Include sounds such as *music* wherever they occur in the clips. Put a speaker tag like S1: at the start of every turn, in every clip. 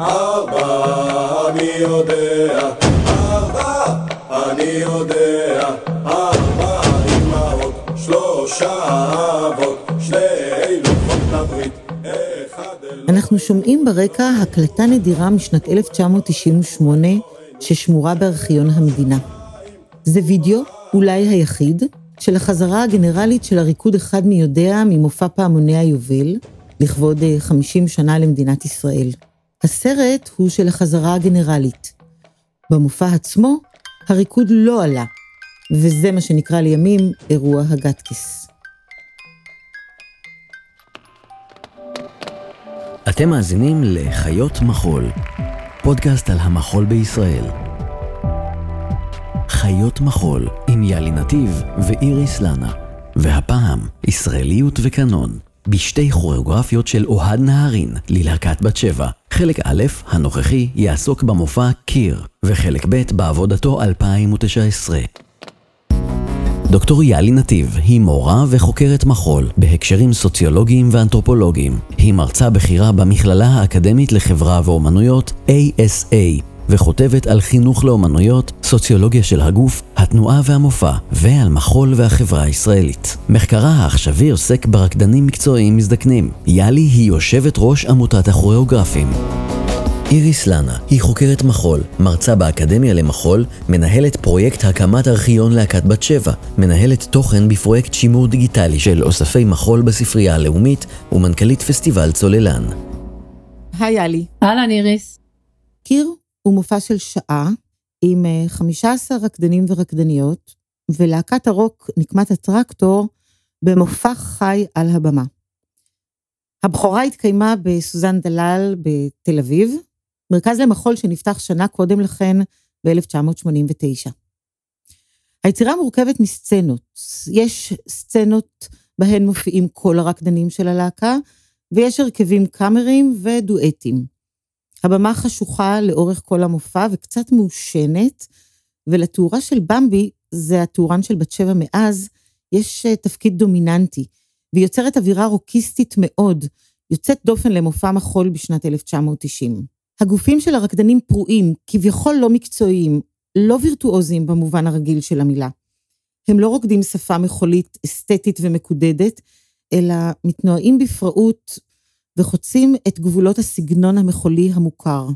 S1: ארבע, אני יודע, ארבע, אני יודע, ארבע אמהות, שלושה אבות, שני לוחות לברית, אחד.
S2: אנחנו שומעים ברקע הקלטה נדירה משנת 1998 ששמורה בארכיון המדינה. זה וידאו, אולי היחיד, של החזרה הגנרלית של הריקוד אחד מי יודע ממופע פעמוני היובל, לכבוד אה, 50 שנה למדינת ישראל. הסרט הוא של החזרה הגנרלית. במופע עצמו, הריקוד לא עלה, וזה מה שנקרא לימים אירוע הגטקיס.
S3: אתם מאזינים לחיות מחול, פודקאסט על המחול בישראל. חיות מחול עם יאלי נתיב ואיריס לנה, והפעם ישראליות וקנון, בשתי כוריאוגרפיות של אוהד נהרין ללהקת בת שבע. חלק א', הנוכחי, יעסוק במופע קיר, וחלק ב', בעבודתו 2019. דוקטור יאלי נתיב היא מורה וחוקרת מחול בהקשרים סוציולוגיים ואנתרופולוגיים. היא מרצה בכירה במכללה האקדמית לחברה ואומנויות ASA וכותבת על חינוך לאומנויות, סוציולוגיה של הגוף, התנועה והמופע, ועל מחול והחברה הישראלית. מחקרה העכשווי עוסק ברקדנים מקצועיים מזדקנים. יאלי היא יושבת ראש עמותת הכוריאוגרפים. איריס לנה היא חוקרת מחול, מרצה באקדמיה למחול, מנהלת פרויקט הקמת ארכיון להקת בת שבע, מנהלת תוכן בפרויקט שימור דיגיטלי של אוספי מחול בספרייה הלאומית ומנכ"לית פסטיבל צוללן.
S2: היי יאלי.
S4: אהלן איריס.
S2: קיר הוא מופע של שעה עם אה, 15 רקדנים ורקדניות, ולהקת הרוק נקמת הטרקטור במופע חי על הבמה. הבכורה התקיימה בסוזן דלל בתל אביב, מרכז למחול שנפתח שנה קודם לכן ב-1989. היצירה מורכבת מסצנות. יש סצנות בהן מופיעים כל הרקדנים של הלהקה, ויש הרכבים קאמרים ודואטים. הבמה חשוכה לאורך כל המופע וקצת מעושנת, ולתאורה של במבי, זה התאורן של בת שבע מאז, יש אה, תפקיד דומיננטי, והיא יוצרת אווירה רוקיסטית מאוד, יוצאת דופן למופע מחול בשנת 1990. הגופים של הרקדנים פרועים, כביכול לא מקצועיים, לא וירטואוזיים במובן הרגיל של המילה. הם לא רוקדים שפה מחולית, אסתטית ומקודדת, אלא מתנועים בפראות וחוצים את גבולות הסגנון המחולי המוכר.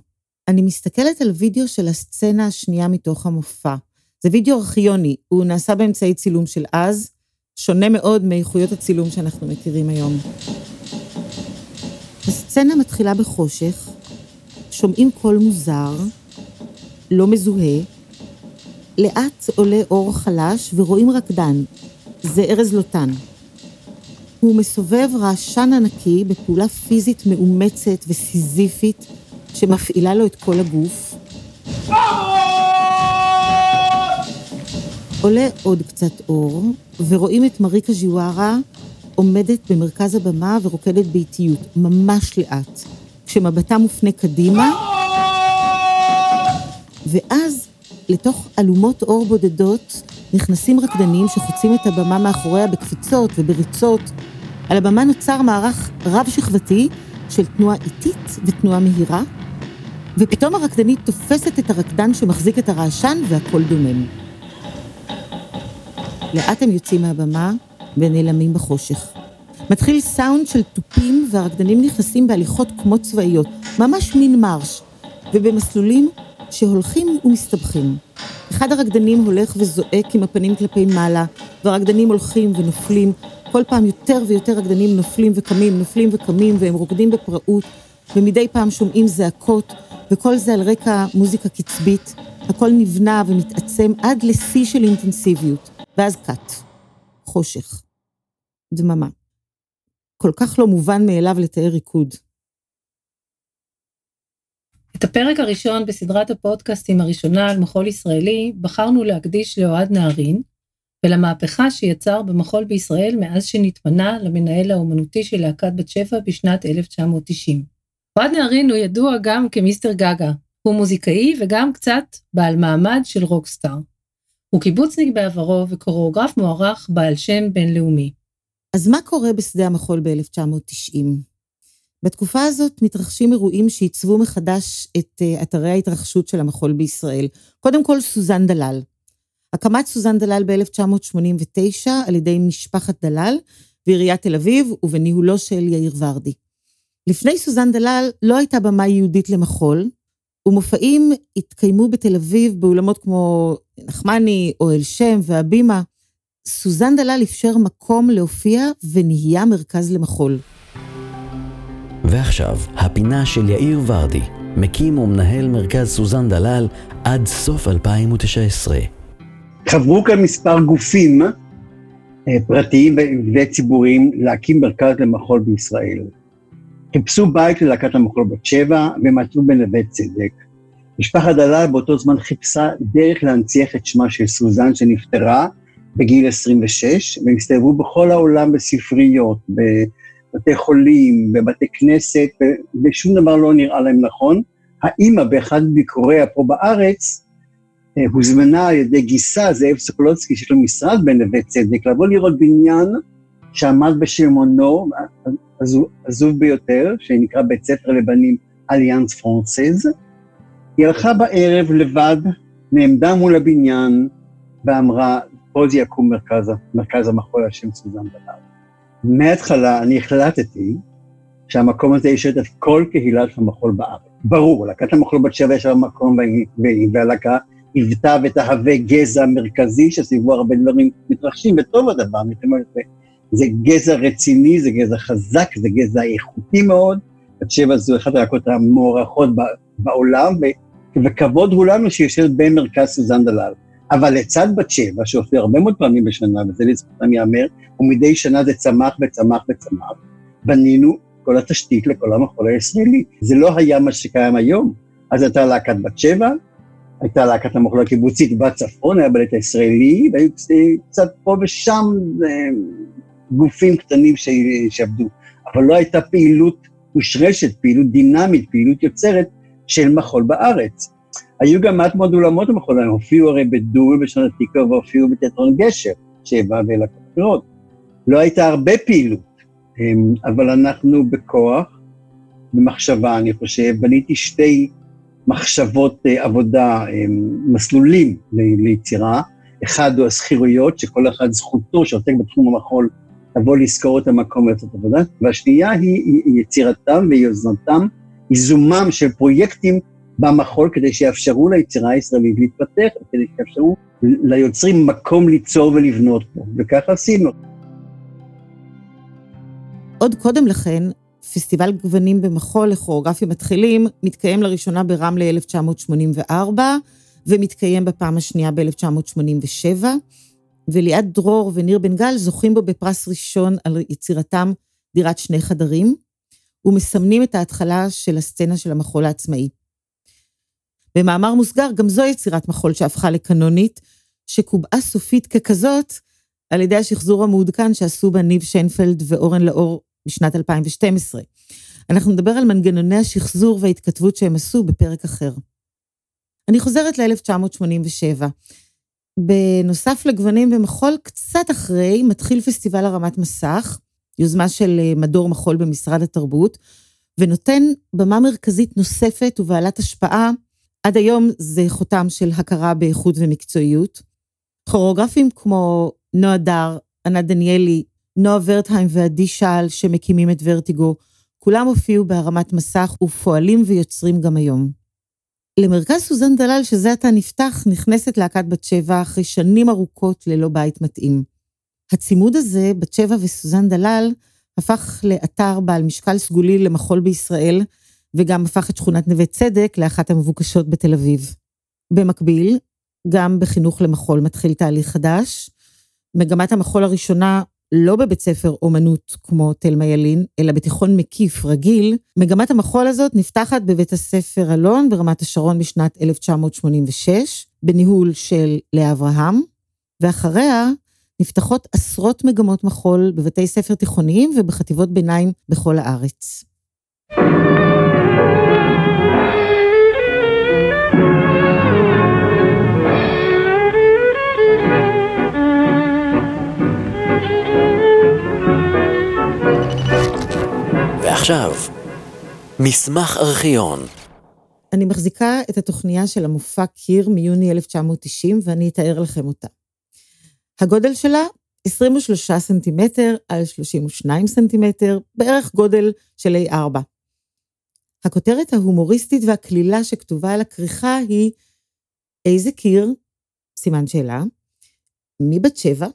S2: אני מסתכלת על וידאו של הסצנה השנייה מתוך המופע. זה וידאו ארכיוני, הוא נעשה באמצעי צילום של אז, שונה מאוד מאיכויות הצילום שאנחנו מכירים היום. הסצנה מתחילה בחושך, שומעים קול מוזר, לא מזוהה, לאט עולה אור חלש ורואים רקדן, זה ארז לוטן. הוא מסובב רעשן ענקי בפעולה פיזית מאומצת וסיזיפית שמפעילה לו את כל הגוף. עולה עוד קצת אור, ורואים את מריקה ז'יווארה עומדת במרכז הבמה ורוקדת באיטיות, ממש לאט, כשמבטה מופנה קדימה, ואז לתוך אלומות אור בודדות נכנסים רקדנים שחוצים את הבמה מאחוריה בקפיצות ובריצות. על הבמה נוצר מערך רב-שכבתי של תנועה איטית ותנועה מהירה, ופתאום הרקדנית תופסת את הרקדן שמחזיק את הרעשן והכל דומם. לאט הם יוצאים מהבמה ונעלמים בחושך. מתחיל סאונד של תופים והרקדנים נכנסים בהליכות כמו צבאיות, ממש מין מרש, ובמסלולים שהולכים ומסתבכים. אחד הרקדנים הולך וזועק עם הפנים כלפי מעלה, והרקדנים הולכים ונופלים, כל פעם יותר ויותר רקדנים נופלים וקמים, נופלים וקמים, והם רוקדים בפראות, ומדי פעם שומעים זעקות, וכל זה על רקע מוזיקה קצבית, הכל נבנה ומתעצם עד לשיא של אינטנסיביות, ואז קאט. חושך. דממה. כל כך לא מובן מאליו לתאר ריקוד.
S4: את הפרק הראשון בסדרת הפודקאסטים הראשונה על מחול ישראלי בחרנו להקדיש לאוהד נהרין ולמהפכה שיצר במחול בישראל מאז שנתמנה למנהל האומנותי של להקת בת שבע בשנת 1990. אוהד נהרין הוא ידוע גם כמיסטר גגה, הוא מוזיקאי וגם קצת בעל מעמד של רוקסטאר. הוא קיבוצניק בעברו וקוריאוגרף מוערך בעל שם בינלאומי.
S2: אז מה קורה בשדה המחול ב-1990? בתקופה הזאת מתרחשים אירועים שעיצבו מחדש את אה, אתרי ההתרחשות של המחול בישראל. קודם כל, סוזן דלל. הקמת סוזן דלל ב-1989 על ידי משפחת דלל ועיריית תל אביב ובניהולו של יאיר ורדי. לפני סוזן דלל לא הייתה במה ייעודית למחול, ומופעים התקיימו בתל אביב באולמות כמו נחמני, אוהל שם והבימה. סוזן דלל אפשר מקום להופיע ונהיה מרכז למחול.
S3: ועכשיו, הפינה של יאיר ורדי, מקים ומנהל מרכז סוזן דלל עד סוף 2019.
S5: חברו כאן מספר גופים אה, פרטיים וציבוריים להקים מרכז למחול בישראל. חיפשו בית ללהקת המחול בת שבע ומצאו בנווה צדק. משפחת דלל באותו זמן חיפשה דרך להנציח את שמה של סוזן שנפטרה בגיל 26, והם הסתובבו בכל העולם בספריות, בבתי חולים, בבתי כנסת, ושום דבר לא נראה להם נכון. האימא באחד מביקוריה פה בארץ, הוזמנה על ידי גיסה, זאב סוקולוצקי, שיש לו משרד בנווה צדק, לבוא לראות בניין שעמד בשמעונו, עזוב ביותר, שנקרא בית ספר לבנים אליאנס פרנסז. היא הלכה בערב לבד, נעמדה מול הבניין, ואמרה, פה זה יקום מרכז, מרכז המחול על שם סוזן בלאר. מההתחלה אני החלטתי שהמקום הזה ישרת את כל קהילת המחול בארץ. ברור, להקת המחול בת שבע יש לה מקום, והלהקה היוותה ותהווה גזע מרכזי, שסביבו הרבה דברים מתרחשים, וטוב הדבר, זה גזע רציני, זה גזע חזק, זה גזע איכותי מאוד. בת שבע זו אחת הלהקות המוערכות בעולם, וכבוד הוא לנו שהיא יושבת במרכז סוזן דלל. אבל לצד בת שבע, שהופיע הרבה מאוד פעמים בשנה, וזה לזכותם ייאמר, ומדי שנה זה צמח וצמח וצמח, בנינו כל התשתית לכל המחול הישראלי. זה לא היה מה שקיים היום. אז הייתה להקת בת שבע, הייתה להקת המחול הקיבוצית בצפון, היה בלט הישראלי, והיו קצת פה ושם אה, גופים קטנים שעבדו. אבל לא הייתה פעילות מושרשת, פעילות דינמית, פעילות יוצרת של מחול בארץ. היו גם מעט מאוד אולמות המחול, הם הופיעו הרי בדול בשנות התקווה והופיעו בתיאטרון גשר, שבע ולהקות אחרות. לא הייתה הרבה פעילות, אמ, אבל אנחנו בכוח, במחשבה, אני חושב, בניתי שתי מחשבות אה, עבודה, אמ, מסלולים ליצירה. אחד הוא השכירויות, שכל אחד זכותו שעוסק בתחום המחול לבוא לזכור את המקום ולעשות עבודה, והשנייה היא יצירתם ויוזנתם, ייזומם של פרויקטים במחול כדי שיאפשרו ליצירה הישראלית להתפתח, כדי שיאפשרו ליוצרים מקום ליצור ולבנות פה, וככה עשינו.
S2: עוד קודם לכן, פסטיבל גוונים במחול לכוריאוגרפיה מתחילים מתקיים לראשונה ברמלה 1984, ומתקיים בפעם השנייה ב-1987. וליעד דרור וניר בן גל זוכים בו בפרס ראשון על יצירתם דירת שני חדרים, ומסמנים את ההתחלה של הסצנה של המחול העצמאי. במאמר מוסגר, גם זו יצירת מחול שהפכה לקנונית, שקובעה סופית ככזאת על ידי השחזור המעודכן שעשו בה ניב שיינפלד ואורן לאור בשנת 2012. אנחנו נדבר על מנגנוני השחזור וההתכתבות שהם עשו בפרק אחר. אני חוזרת ל-1987. בנוסף לגוונים במחול, קצת אחרי, מתחיל פסטיבל הרמת מסך, יוזמה של אה, מדור מחול במשרד התרבות, ונותן במה מרכזית נוספת ובעלת השפעה. עד היום זה חותם של הכרה באיכות ומקצועיות. כוריאוגרפים כמו נועה דר, ענת דניאלי, נועה ורטהיים ועדי שעל, שמקימים את ורטיגו, כולם הופיעו בהרמת מסך ופועלים ויוצרים גם היום. למרכז סוזן דלל, שזה עתה נפתח, נכנסת להקת בת שבע אחרי שנים ארוכות ללא בית מתאים. הצימוד הזה, בת שבע וסוזן דלל, הפך לאתר בעל משקל סגולי למחול בישראל, וגם הפך את שכונת נווה צדק לאחת המבוקשות בתל אביב. במקביל, גם בחינוך למחול מתחיל תהליך חדש. מגמת המחול הראשונה לא בבית ספר אומנות כמו תלמה ילין, אלא בתיכון מקיף רגיל, מגמת המחול הזאת נפתחת בבית הספר אלון ברמת השרון בשנת 1986, בניהול של לאה אברהם, ואחריה נפתחות עשרות מגמות מחול בבתי ספר תיכוניים ובחטיבות ביניים בכל הארץ.
S3: ועכשיו, מסמך ארכיון.
S2: אני מחזיקה את התוכניה של המופע קיר מיוני 1990, ואני אתאר לכם אותה. הגודל שלה, 23 סנטימטר על 32 סנטימטר, בערך גודל של A4. הכותרת ההומוריסטית והקלילה שכתובה על הכריכה היא איזה קיר? סימן שאלה. מי בת שבע?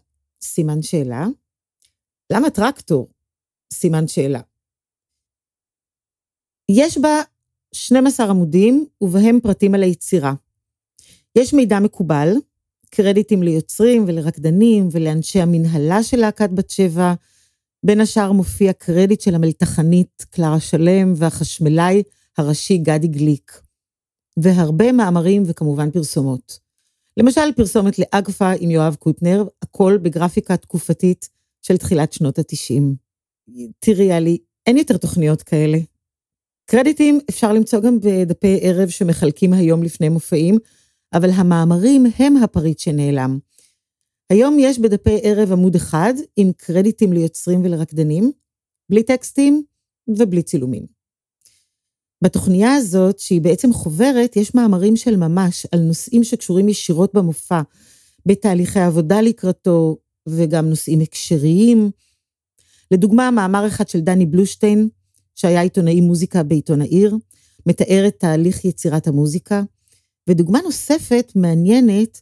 S2: סימן שאלה. למה טרקטור? סימן שאלה. יש בה 12 עמודים, ובהם פרטים על היצירה. יש מידע מקובל, קרדיטים ליוצרים ולרקדנים ולאנשי המנהלה של להקת בת שבע. בין השאר מופיע קרדיט של המלתחנית קלרה שלם והחשמלאי הראשי גדי גליק. והרבה מאמרים וכמובן פרסומות. למשל פרסומת לאגפה עם יואב קוטנר, הכל בגרפיקה תקופתית של תחילת שנות ה-90. תראי, עלי, אין יותר תוכניות כאלה. קרדיטים אפשר למצוא גם בדפי ערב שמחלקים היום לפני מופעים, אבל המאמרים הם הפריט שנעלם. היום יש בדפי ערב עמוד אחד עם קרדיטים ליוצרים ולרקדנים, בלי טקסטים ובלי צילומים. בתוכניה הזאת, שהיא בעצם חוברת, יש מאמרים של ממש על נושאים שקשורים ישירות במופע, בתהליכי עבודה לקראתו, וגם נושאים הקשריים. לדוגמה, מאמר אחד של דני בלושטיין, שהיה עיתונאי מוזיקה בעיתון העיר, מתאר את תהליך יצירת המוזיקה. ודוגמה נוספת מעניינת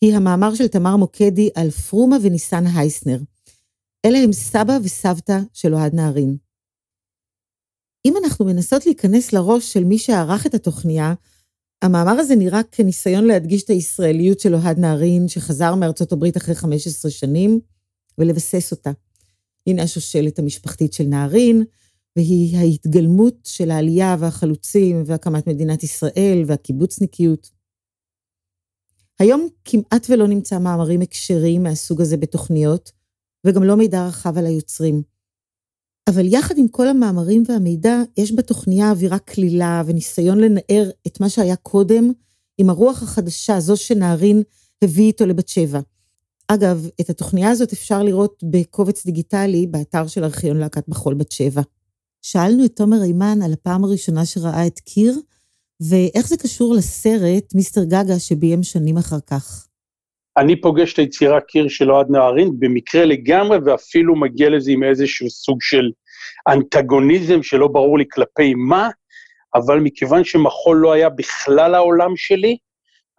S2: היא המאמר של תמר מוקדי על פרומה וניסן הייסנר. אלה הם סבא וסבתא של אוהד נהרין. אם אנחנו מנסות להיכנס לראש של מי שערך את התוכניה, המאמר הזה נראה כניסיון להדגיש את הישראליות של אוהד נהרין, שחזר מארצות הברית אחרי 15 שנים, ולבסס אותה. הנה השושלת המשפחתית של נהרין, והיא ההתגלמות של העלייה והחלוצים והקמת מדינת ישראל והקיבוצניקיות. היום כמעט ולא נמצא מאמרים הקשריים מהסוג הזה בתוכניות, וגם לא מידע רחב על היוצרים. אבל יחד עם כל המאמרים והמידע, יש בתוכניה אווירה קלילה וניסיון לנער את מה שהיה קודם, עם הרוח החדשה, זו שנערין הביא איתו לבת שבע. אגב, את התוכניה הזאת אפשר לראות בקובץ דיגיטלי באתר של ארכיון להקת בחול בת שבע. שאלנו את תומר אימן על הפעם הראשונה שראה את קיר, ואיך זה קשור לסרט מיסטר גגה שביים שנים אחר כך.
S6: אני פוגש את היצירה קיר של אוהד נהרין במקרה לגמרי, ואפילו מגיע לזה עם איזשהו סוג של אנטגוניזם שלא ברור לי כלפי מה, אבל מכיוון שמחול לא היה בכלל העולם שלי,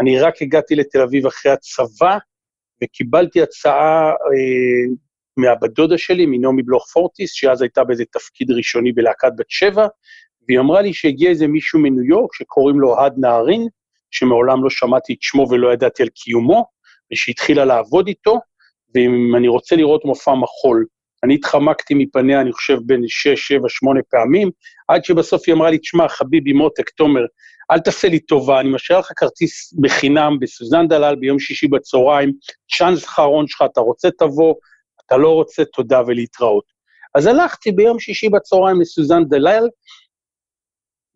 S6: אני רק הגעתי לתל אביב אחרי הצבא, וקיבלתי הצעה אה, מהבת דודה שלי, מנעמי בלוך פורטיס, שאז הייתה באיזה תפקיד ראשוני בלהקת בת שבע, והיא אמרה לי שהגיע איזה מישהו מניו יורק שקוראים לו אוהד נהרין, שמעולם לא שמעתי את שמו ולא ידעתי על קיומו, ושהתחילה לעבוד איתו, ואם אני רוצה לראות מופע מחול. אני התחמקתי מפניה, אני חושב, בין שש, שבע, שמונה פעמים, עד שבסוף היא אמרה לי, תשמע, חביבי מותק, תומר, אל תעשה לי טובה, אני משאיר לך כרטיס בחינם בסוזן דלל ביום שישי בצהריים, צ'אנס אחרון שלך, אתה רוצה תבוא, אתה לא רוצה תודה ולהתראות. אז הלכתי ביום שישי בצהריים לסוזן דלל,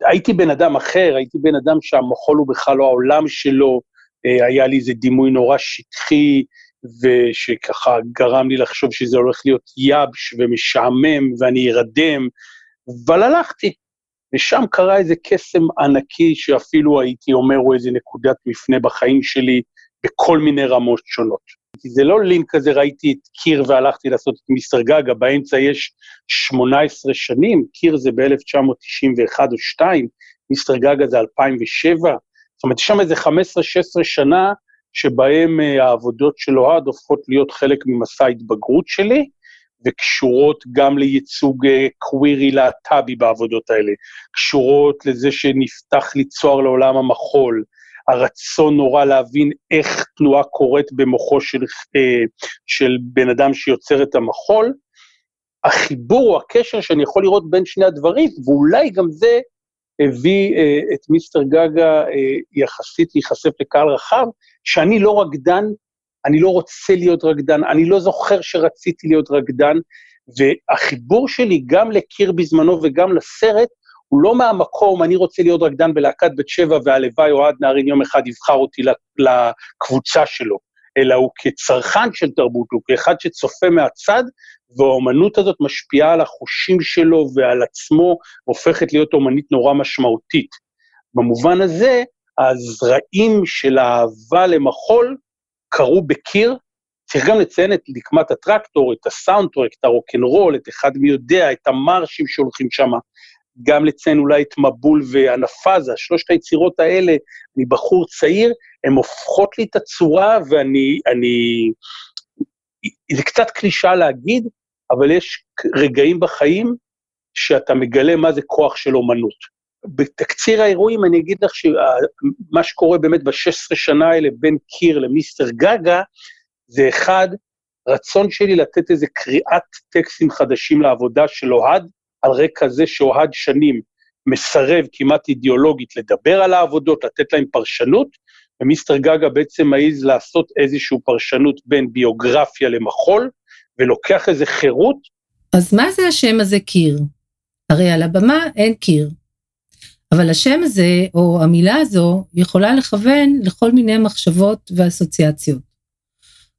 S6: הייתי בן אדם אחר, הייתי בן אדם שהמחול הוא בכלל לא העולם שלו, אה, היה לי איזה דימוי נורא שטחי, ושככה גרם לי לחשוב שזה הולך להיות יבש ומשעמם ואני ארדם, אבל הלכתי. ושם קרה איזה קסם ענקי שאפילו הייתי אומר הוא איזה נקודת מפנה בחיים שלי בכל מיני רמות שונות. זה לא לינק כזה, ראיתי את קיר והלכתי לעשות את מיסטר גגה, באמצע יש 18 שנים, קיר זה ב-1991 או 2, מיסטר גגה זה 2007, זאת אומרת, יש שם איזה 15-16 שנה שבהם uh, העבודות של אוהד הופכות להיות חלק ממסע ההתבגרות שלי, וקשורות גם לייצוג קווירי להט"בי בעבודות האלה, קשורות לזה שנפתח לי צוהר לעולם המחול, הרצון נורא להבין איך תנועה קורית במוחו של, אה, של בן אדם שיוצר את המחול, החיבור או הקשר שאני יכול לראות בין שני הדברים, ואולי גם זה הביא אה, את מיסטר גגה אה, יחסית להיחשף לקהל רחב, שאני לא רקדן, אני לא רוצה להיות רקדן, אני לא זוכר שרציתי להיות רקדן, והחיבור שלי גם לקיר בזמנו וגם לסרט, הוא לא מהמקום, אני רוצה להיות רקדן בלהקת בת שבע, והלוואי אוהד נהרין יום אחד יבחר אותי לקבוצה שלו, אלא הוא כצרכן של תרבות, הוא כאחד שצופה מהצד, והאומנות הזאת משפיעה על החושים שלו ועל עצמו, הופכת להיות אומנית נורא משמעותית. במובן הזה, הזרעים של האהבה למחול קרו בקיר, צריך גם לציין את נקמת הטרקטור, את הסאונדטרק, את הרוקנרול, את אחד מי יודע, את המרשים שהולכים שם, גם לציין אולי את מבול והנפאזה, שלושת היצירות האלה, אני בחור צעיר, הן הופכות לי את הצורה, ואני, אני, זה קצת קלישה להגיד, אבל יש רגעים בחיים שאתה מגלה מה זה כוח של אומנות. בתקציר האירועים אני אגיד לך שמה שקורה באמת ב-16 שנה האלה בין קיר למיסטר גגה, זה אחד, רצון שלי לתת איזה קריאת טקסטים חדשים לעבודה של אוהד, על רקע זה שאוהד שנים מסרב כמעט אידיאולוגית לדבר על העבודות, לתת להם פרשנות, ומיסטר גגה בעצם מעז לעשות איזושהי פרשנות בין ביוגרפיה למחול, ולוקח איזה חירות.
S4: אז מה זה השם הזה קיר? הרי על הבמה אין קיר. אבל השם הזה, או המילה הזו, יכולה לכוון לכל מיני מחשבות ואסוציאציות.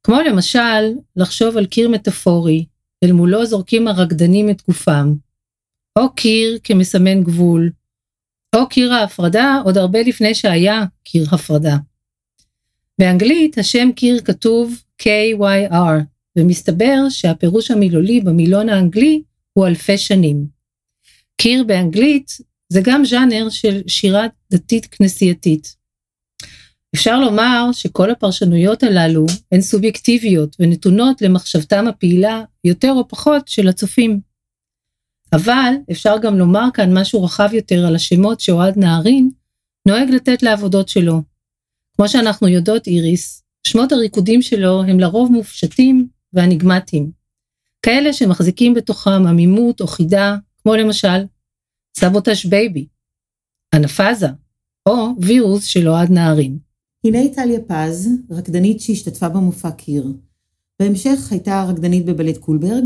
S4: כמו למשל, לחשוב על קיר מטאפורי, אל מולו זורקים הרקדנים את גופם, או קיר כמסמן גבול, או קיר ההפרדה עוד הרבה לפני שהיה קיר הפרדה. באנגלית השם קיר כתוב KYR, ומסתבר שהפירוש המילולי במילון האנגלי הוא אלפי שנים. קיר באנגלית זה גם ז'אנר של שירה דתית כנסייתית. אפשר לומר שכל הפרשנויות הללו הן סובייקטיביות ונתונות למחשבתם הפעילה יותר או פחות של הצופים. אבל אפשר גם לומר כאן משהו רחב יותר על השמות שאוהד נהרין נוהג לתת לעבודות שלו. כמו שאנחנו יודעות איריס, שמות הריקודים שלו הם לרוב מופשטים ואניגמטיים. כאלה שמחזיקים בתוכם עמימות או חידה, כמו למשל Sabotage Baby, אנאפאזה, או וירוס של אוהד נהרין.
S2: הנה טליה פז, רקדנית שהשתתפה במופע קיר. בהמשך הייתה רקדנית בבלט קולברג,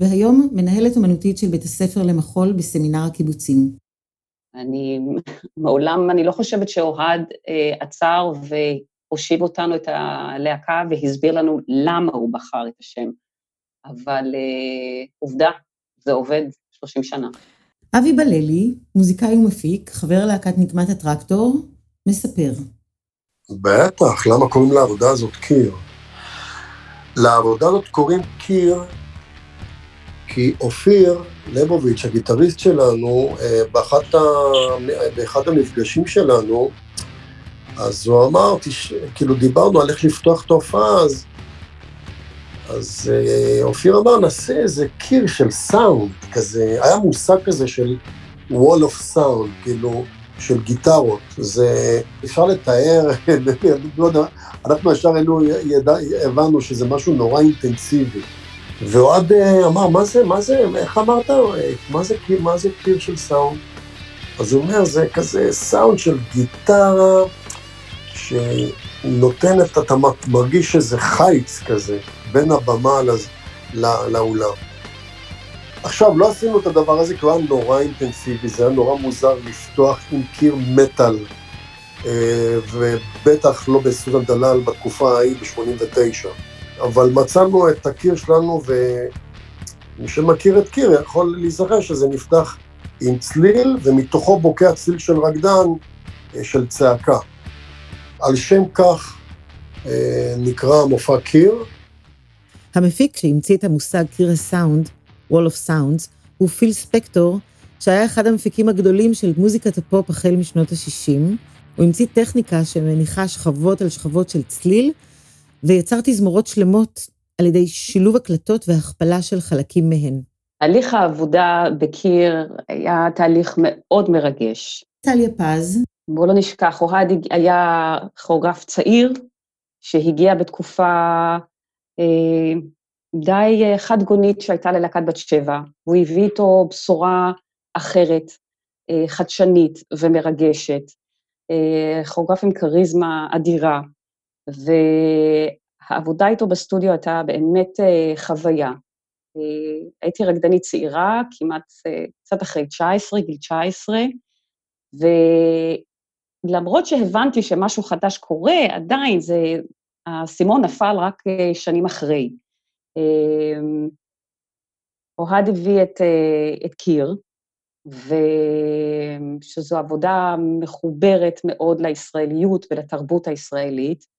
S2: והיום מנהלת אומנותית של בית הספר למחול בסמינר הקיבוצים.
S7: אני, מעולם, אני לא חושבת שאוהד אה, עצר והושיב אותנו את הלהקה והסביר לנו למה הוא בחר את השם. אבל אה, עובדה, זה עובד 30 שנה.
S2: אבי בללי, מוזיקאי ומפיק, חבר להקת נקמת הטרקטור, מספר.
S8: בטח, למה קוראים לעבודה הזאת קיר? לעבודה הזאת קוראים קיר כי אופיר ליבוביץ', הגיטריסט שלנו, אה, באחת ה... באחד המפגשים שלנו, אז הוא אמר, תש... כאילו דיברנו על איך לפתוח את ההופעה, אז, אז אה, אופיר אמר, נעשה איזה קיר של סאונד, כזה, היה מושג כזה של wall of sound, כאילו, של גיטרות. זה, אפשר לתאר, *laughs* לא יודע, אנחנו ישר הבנו שזה משהו נורא אינטנסיבי. ואוהד אה, אמר, מה זה, מה זה, איך אמרת, מה זה, מה זה קיר של סאונד? אז הוא אומר, זה כזה סאונד של גיטרה שנותנת, אתה מרגיש איזה חיץ כזה בין הבמה לא, לאולם. עכשיו, לא עשינו את הדבר הזה כי הוא היה נורא אינטנסיבי, זה היה נורא מוזר לפתוח עם קיר מטאל, אה, ובטח לא בסוזן דלל בתקופה ההיא ב-89. אבל מצאנו את הקיר שלנו, ומי שמכיר את קיר יכול להיזכר שזה נפתח עם צליל, ומתוכו בוקע צליל של רקדן אה, של צעקה. על שם כך אה, נקרא המופע קיר.
S2: המפיק שהמציא את המושג קיר הסאונד, Wall of Sounds, הוא פיל ספקטור, שהיה אחד המפיקים הגדולים של מוזיקת הפופ החל משנות ה-60. הוא המציא טכניקה שמניחה שכבות על שכבות של צליל, ויצר תזמורות שלמות על ידי שילוב הקלטות והכפלה של חלקים מהן.
S7: תהליך העבודה בקיר היה תהליך מאוד מרגש.
S2: טליה פז.
S7: בואו לא נשכח, אוהד היה כוריאוגרף צעיר, שהגיע בתקופה אה, די חד גונית שהייתה ללהקת בת שבע. הוא הביא איתו בשורה אחרת, אה, חדשנית ומרגשת. אה, כוריאוגרף עם כריזמה אדירה. והעבודה איתו בסטודיו הייתה באמת אה, חוויה. אה, הייתי רקדנית צעירה, כמעט אה, קצת אחרי 19, גיל 19, ולמרות שהבנתי שמשהו חדש קורה, עדיין זה האסימון נפל רק שנים אחרי. אוהד הביא את, את קיר, ושזו עבודה מחוברת מאוד לישראליות ולתרבות הישראלית.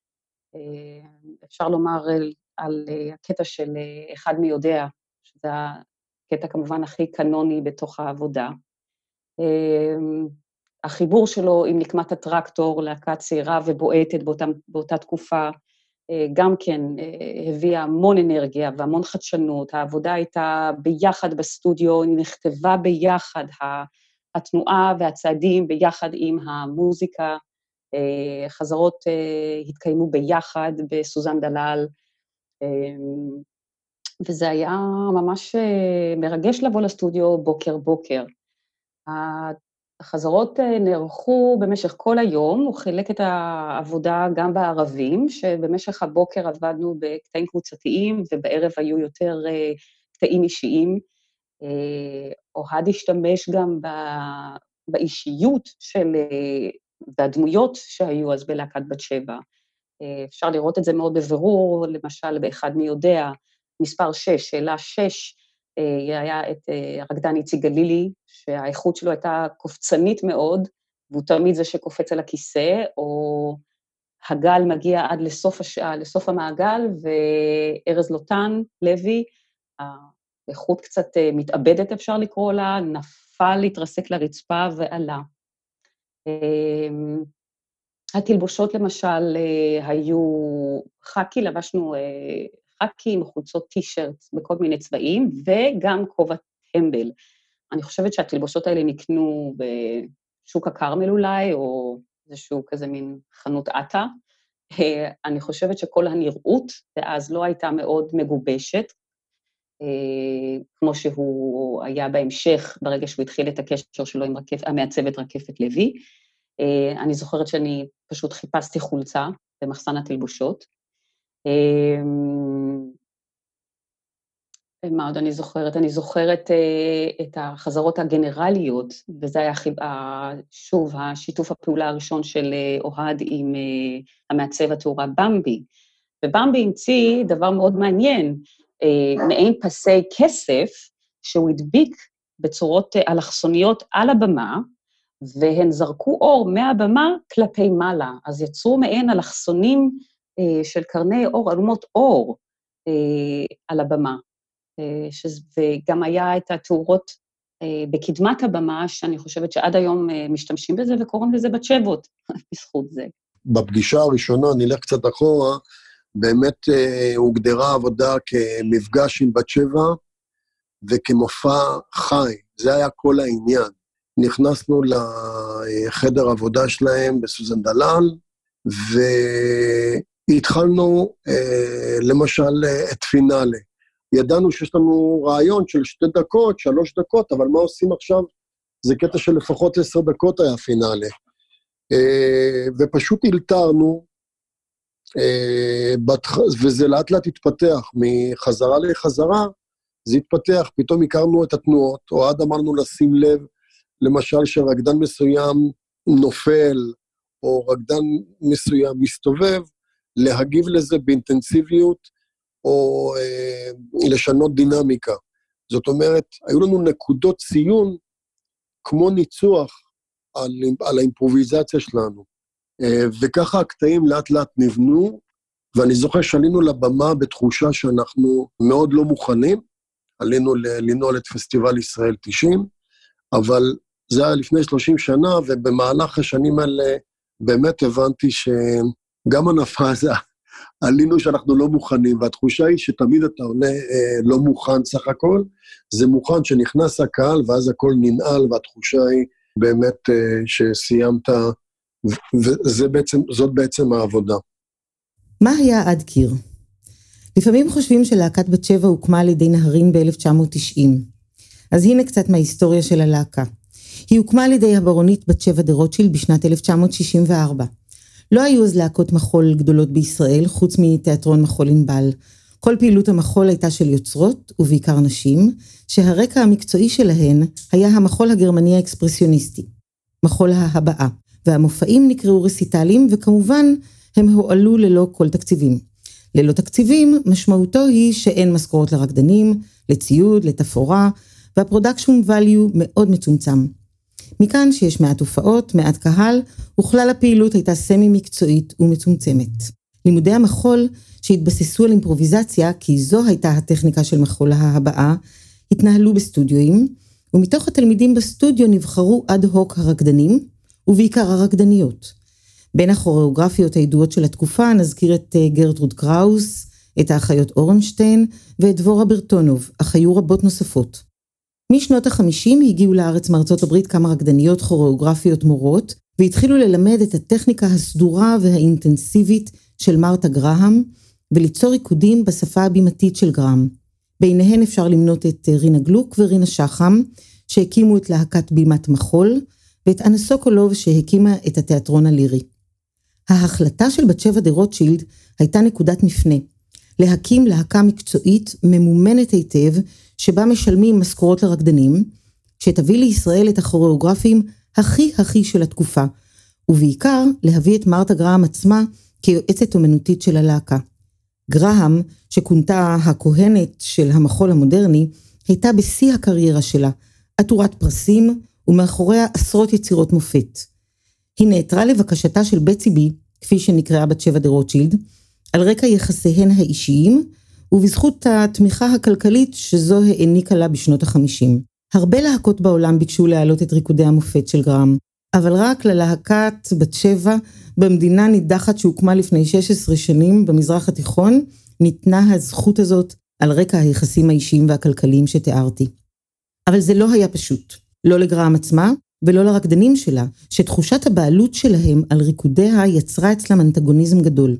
S7: אפשר לומר על, על הקטע של אחד מי יודע, שזה הקטע כמובן הכי קנוני בתוך העבודה. החיבור שלו עם נקמת הטרקטור, להקה צעירה ובועטת באותה, באותה תקופה, גם כן הביאה המון אנרגיה והמון חדשנות, העבודה הייתה ביחד בסטודיו, היא נכתבה ביחד, התנועה והצעדים ביחד עם המוזיקה, חזרות התקיימו ביחד בסוזן דלל, וזה היה ממש מרגש לבוא לסטודיו בוקר-בוקר. החזרות נערכו במשך כל היום, הוא חילק את העבודה גם בערבים, שבמשך הבוקר עבדנו בקטעים קבוצתיים, ובערב היו יותר קטעים אישיים. אוהד השתמש גם באישיות של, והדמויות שהיו אז בלהקת בת שבע. אפשר לראות את זה מאוד בבירור, למשל, באחד מי יודע, מספר 6, שאלה 6, היה את הרקדן איציק גלילי, שהאיכות שלו הייתה קופצנית מאוד, והוא תמיד זה שקופץ על הכיסא, או הגל מגיע עד לסוף, הש... לסוף המעגל, וארז לוטן, לוי, האיכות קצת מתאבדת, אפשר לקרוא לה, נפל, התרסק לרצפה ועלה. התלבושות למשל היו חאקי, לבשנו חאקים, חולצות טישרט בכל מיני צבעים, וגם כובע טמבל. אני חושבת שהתלבושות האלה נקנו בשוק הכרמל אולי, או איזשהו כזה מין חנות עטה. אני חושבת שכל הנראות ואז לא הייתה מאוד מגובשת, כמו שהוא היה בהמשך, ברגע שהוא התחיל את הקשר שלו עם רקפ... המעצבת רקפת לוי. אני זוכרת שאני פשוט חיפשתי חולצה במחסן התלבושות. מה עוד אני זוכרת? אני זוכרת את החזרות הגנרליות, וזה היה שוב השיתוף הפעולה הראשון של אוהד עם המעצב התאורה במבי. ובמבי המציא דבר מאוד מעניין, מעין פסי כסף שהוא הדביק בצורות אלכסוניות על הבמה, והן זרקו אור מהבמה כלפי מעלה. אז יצרו מעין אלכסונים של קרני אור, אלומות אור על הבמה. וגם היה את התאורות בקדמת הבמה, שאני חושבת שעד היום משתמשים בזה וקוראים לזה בצ'בות, *laughs* בזכות זה.
S8: בפגישה הראשונה, נלך קצת אחורה, באמת הוגדרה העבודה כמפגש עם בת שבע וכמופע חי, זה היה כל העניין. נכנסנו לחדר עבודה שלהם בסוזן דלל, והתחלנו למשל את פינאלה. ידענו שיש לנו רעיון של שתי דקות, שלוש דקות, אבל מה עושים עכשיו? זה קטע של לפחות עשר דקות היה פינאלה. ופשוט הלתרנו, וזה לאט לאט התפתח, מחזרה לחזרה, זה התפתח, פתאום הכרנו את התנועות, או עד אמרנו לשים לב, למשל שרקדן מסוים נופל, או רקדן מסוים מסתובב, להגיב לזה באינטנסיביות, או אה, לשנות דינמיקה. זאת אומרת, היו לנו נקודות ציון כמו ניצוח על, על האימפרוביזציה שלנו. אה, וככה הקטעים לאט לאט נבנו, ואני זוכר שעלינו לבמה בתחושה שאנחנו מאוד לא מוכנים, עלינו לנעול את פסטיבל ישראל 90, אבל זה היה לפני 30 שנה, ובמהלך השנים האלה באמת הבנתי שגם הנפה הזה, עלינו שאנחנו לא מוכנים, והתחושה היא שתמיד אתה עולה אה, לא מוכן סך הכל, זה מוכן שנכנס הקהל ואז הכל ננעל, והתחושה היא באמת אה, שסיימת, וזאת בעצם, בעצם העבודה.
S2: מה היה עד קיר? לפעמים חושבים שלהקת בת שבע הוקמה על ידי נהרין ב-1990. אז הנה קצת מההיסטוריה של הלהקה. היא הוקמה על ידי הברונית בת שבע דה רוטשילד בשנת 1964. לא היו אז להקות מחול גדולות בישראל, חוץ מתיאטרון מחול ענבל. כל פעילות המחול הייתה של יוצרות, ובעיקר נשים, שהרקע המקצועי שלהן היה המחול הגרמני האקספרסיוניסטי, מחול ההבעה, והמופעים נקראו רסיטלים, וכמובן, הם הועלו ללא כל תקציבים. ללא תקציבים, משמעותו היא שאין משכורות לרקדנים, לציוד, לתפאורה, וה production value מאוד מצומצם. מכאן שיש מעט הופעות, מעט קהל, וכלל הפעילות הייתה סמי מקצועית ומצומצמת. לימודי המחול, שהתבססו על אימפרוביזציה, כי זו הייתה הטכניקה של מחול ההבעה, התנהלו בסטודיואים, ומתוך התלמידים בסטודיו נבחרו אד הוק הרקדנים, ובעיקר הרקדניות. בין הכוריאוגרפיות הידועות של התקופה נזכיר את אה, גרטרוד קראוס, את האחיות אורנשטיין ואת דבורה ברטונוב, אך היו רבות נוספות. משנות החמישים הגיעו לארץ מארצות הברית כמה רקדניות כוריאוגרפיות מורות, והתחילו ללמד את הטכניקה הסדורה והאינטנסיבית של מרתה גרהם, וליצור ריקודים בשפה הבימתית של גרם. ביניהן אפשר למנות את אה, רינה גלוק ורינה שחם, שהקימו את להקת בימת מחול, ואת אנה סוקולוב שהקימה את התיאטרון הלירי. ההחלטה של בת שבע דה רוטשילד הייתה נקודת מפנה. להקים להקה מקצועית ממומנת היטב, שבה משלמים משכורות לרקדנים, שתביא לישראל את הכוריאוגרפים הכי הכי של התקופה, ובעיקר להביא את מרתה גרהם עצמה כיועצת אומנותית של הלהקה. גרהם, שכונתה הכהנת של המחול המודרני, הייתה בשיא הקריירה שלה, עטורת פרסים, ומאחוריה עשרות יצירות מופת. היא נעתרה לבקשתה של בצי בי, כפי שנקראה בת שבע דה רוטשילד, על רקע יחסיהן האישיים, ובזכות התמיכה הכלכלית שזו העניקה לה בשנות החמישים. הרבה להקות בעולם ביקשו להעלות את ריקודי המופת של גרם, אבל רק ללהקת בת שבע במדינה נידחת שהוקמה לפני 16 שנים במזרח התיכון, ניתנה הזכות הזאת על רקע היחסים האישיים והכלכליים שתיארתי. אבל זה לא היה פשוט, לא לגרם עצמה ולא לרקדנים שלה, שתחושת הבעלות שלהם על ריקודיה יצרה אצלם אנטגוניזם גדול.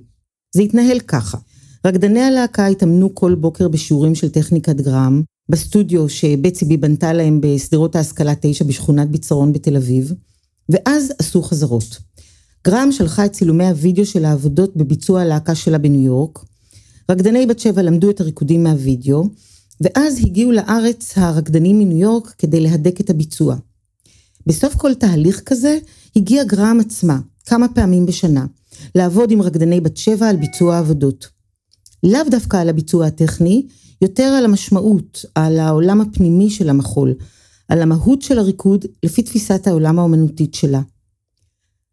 S2: זה התנהל ככה. רקדני הלהקה התאמנו כל בוקר בשיעורים של טכניקת גרם, בסטודיו שבצי בי בנתה להם בשדרות ההשכלה 9 בשכונת ביצרון בתל אביב, ואז עשו חזרות. גרם שלחה את צילומי הוידאו של העבודות בביצוע הלהקה שלה בניו יורק, רקדני בת שבע למדו את הריקודים מהוידאו, ואז הגיעו לארץ הרקדנים מניו יורק כדי להדק את הביצוע. בסוף כל תהליך כזה הגיעה גרם עצמה, כמה פעמים בשנה, לעבוד עם רקדני בת שבע על ביצוע העבודות. לאו דווקא על הביצוע הטכני, יותר על המשמעות, על העולם הפנימי של המחול, על המהות של הריקוד לפי תפיסת העולם האומנותית שלה.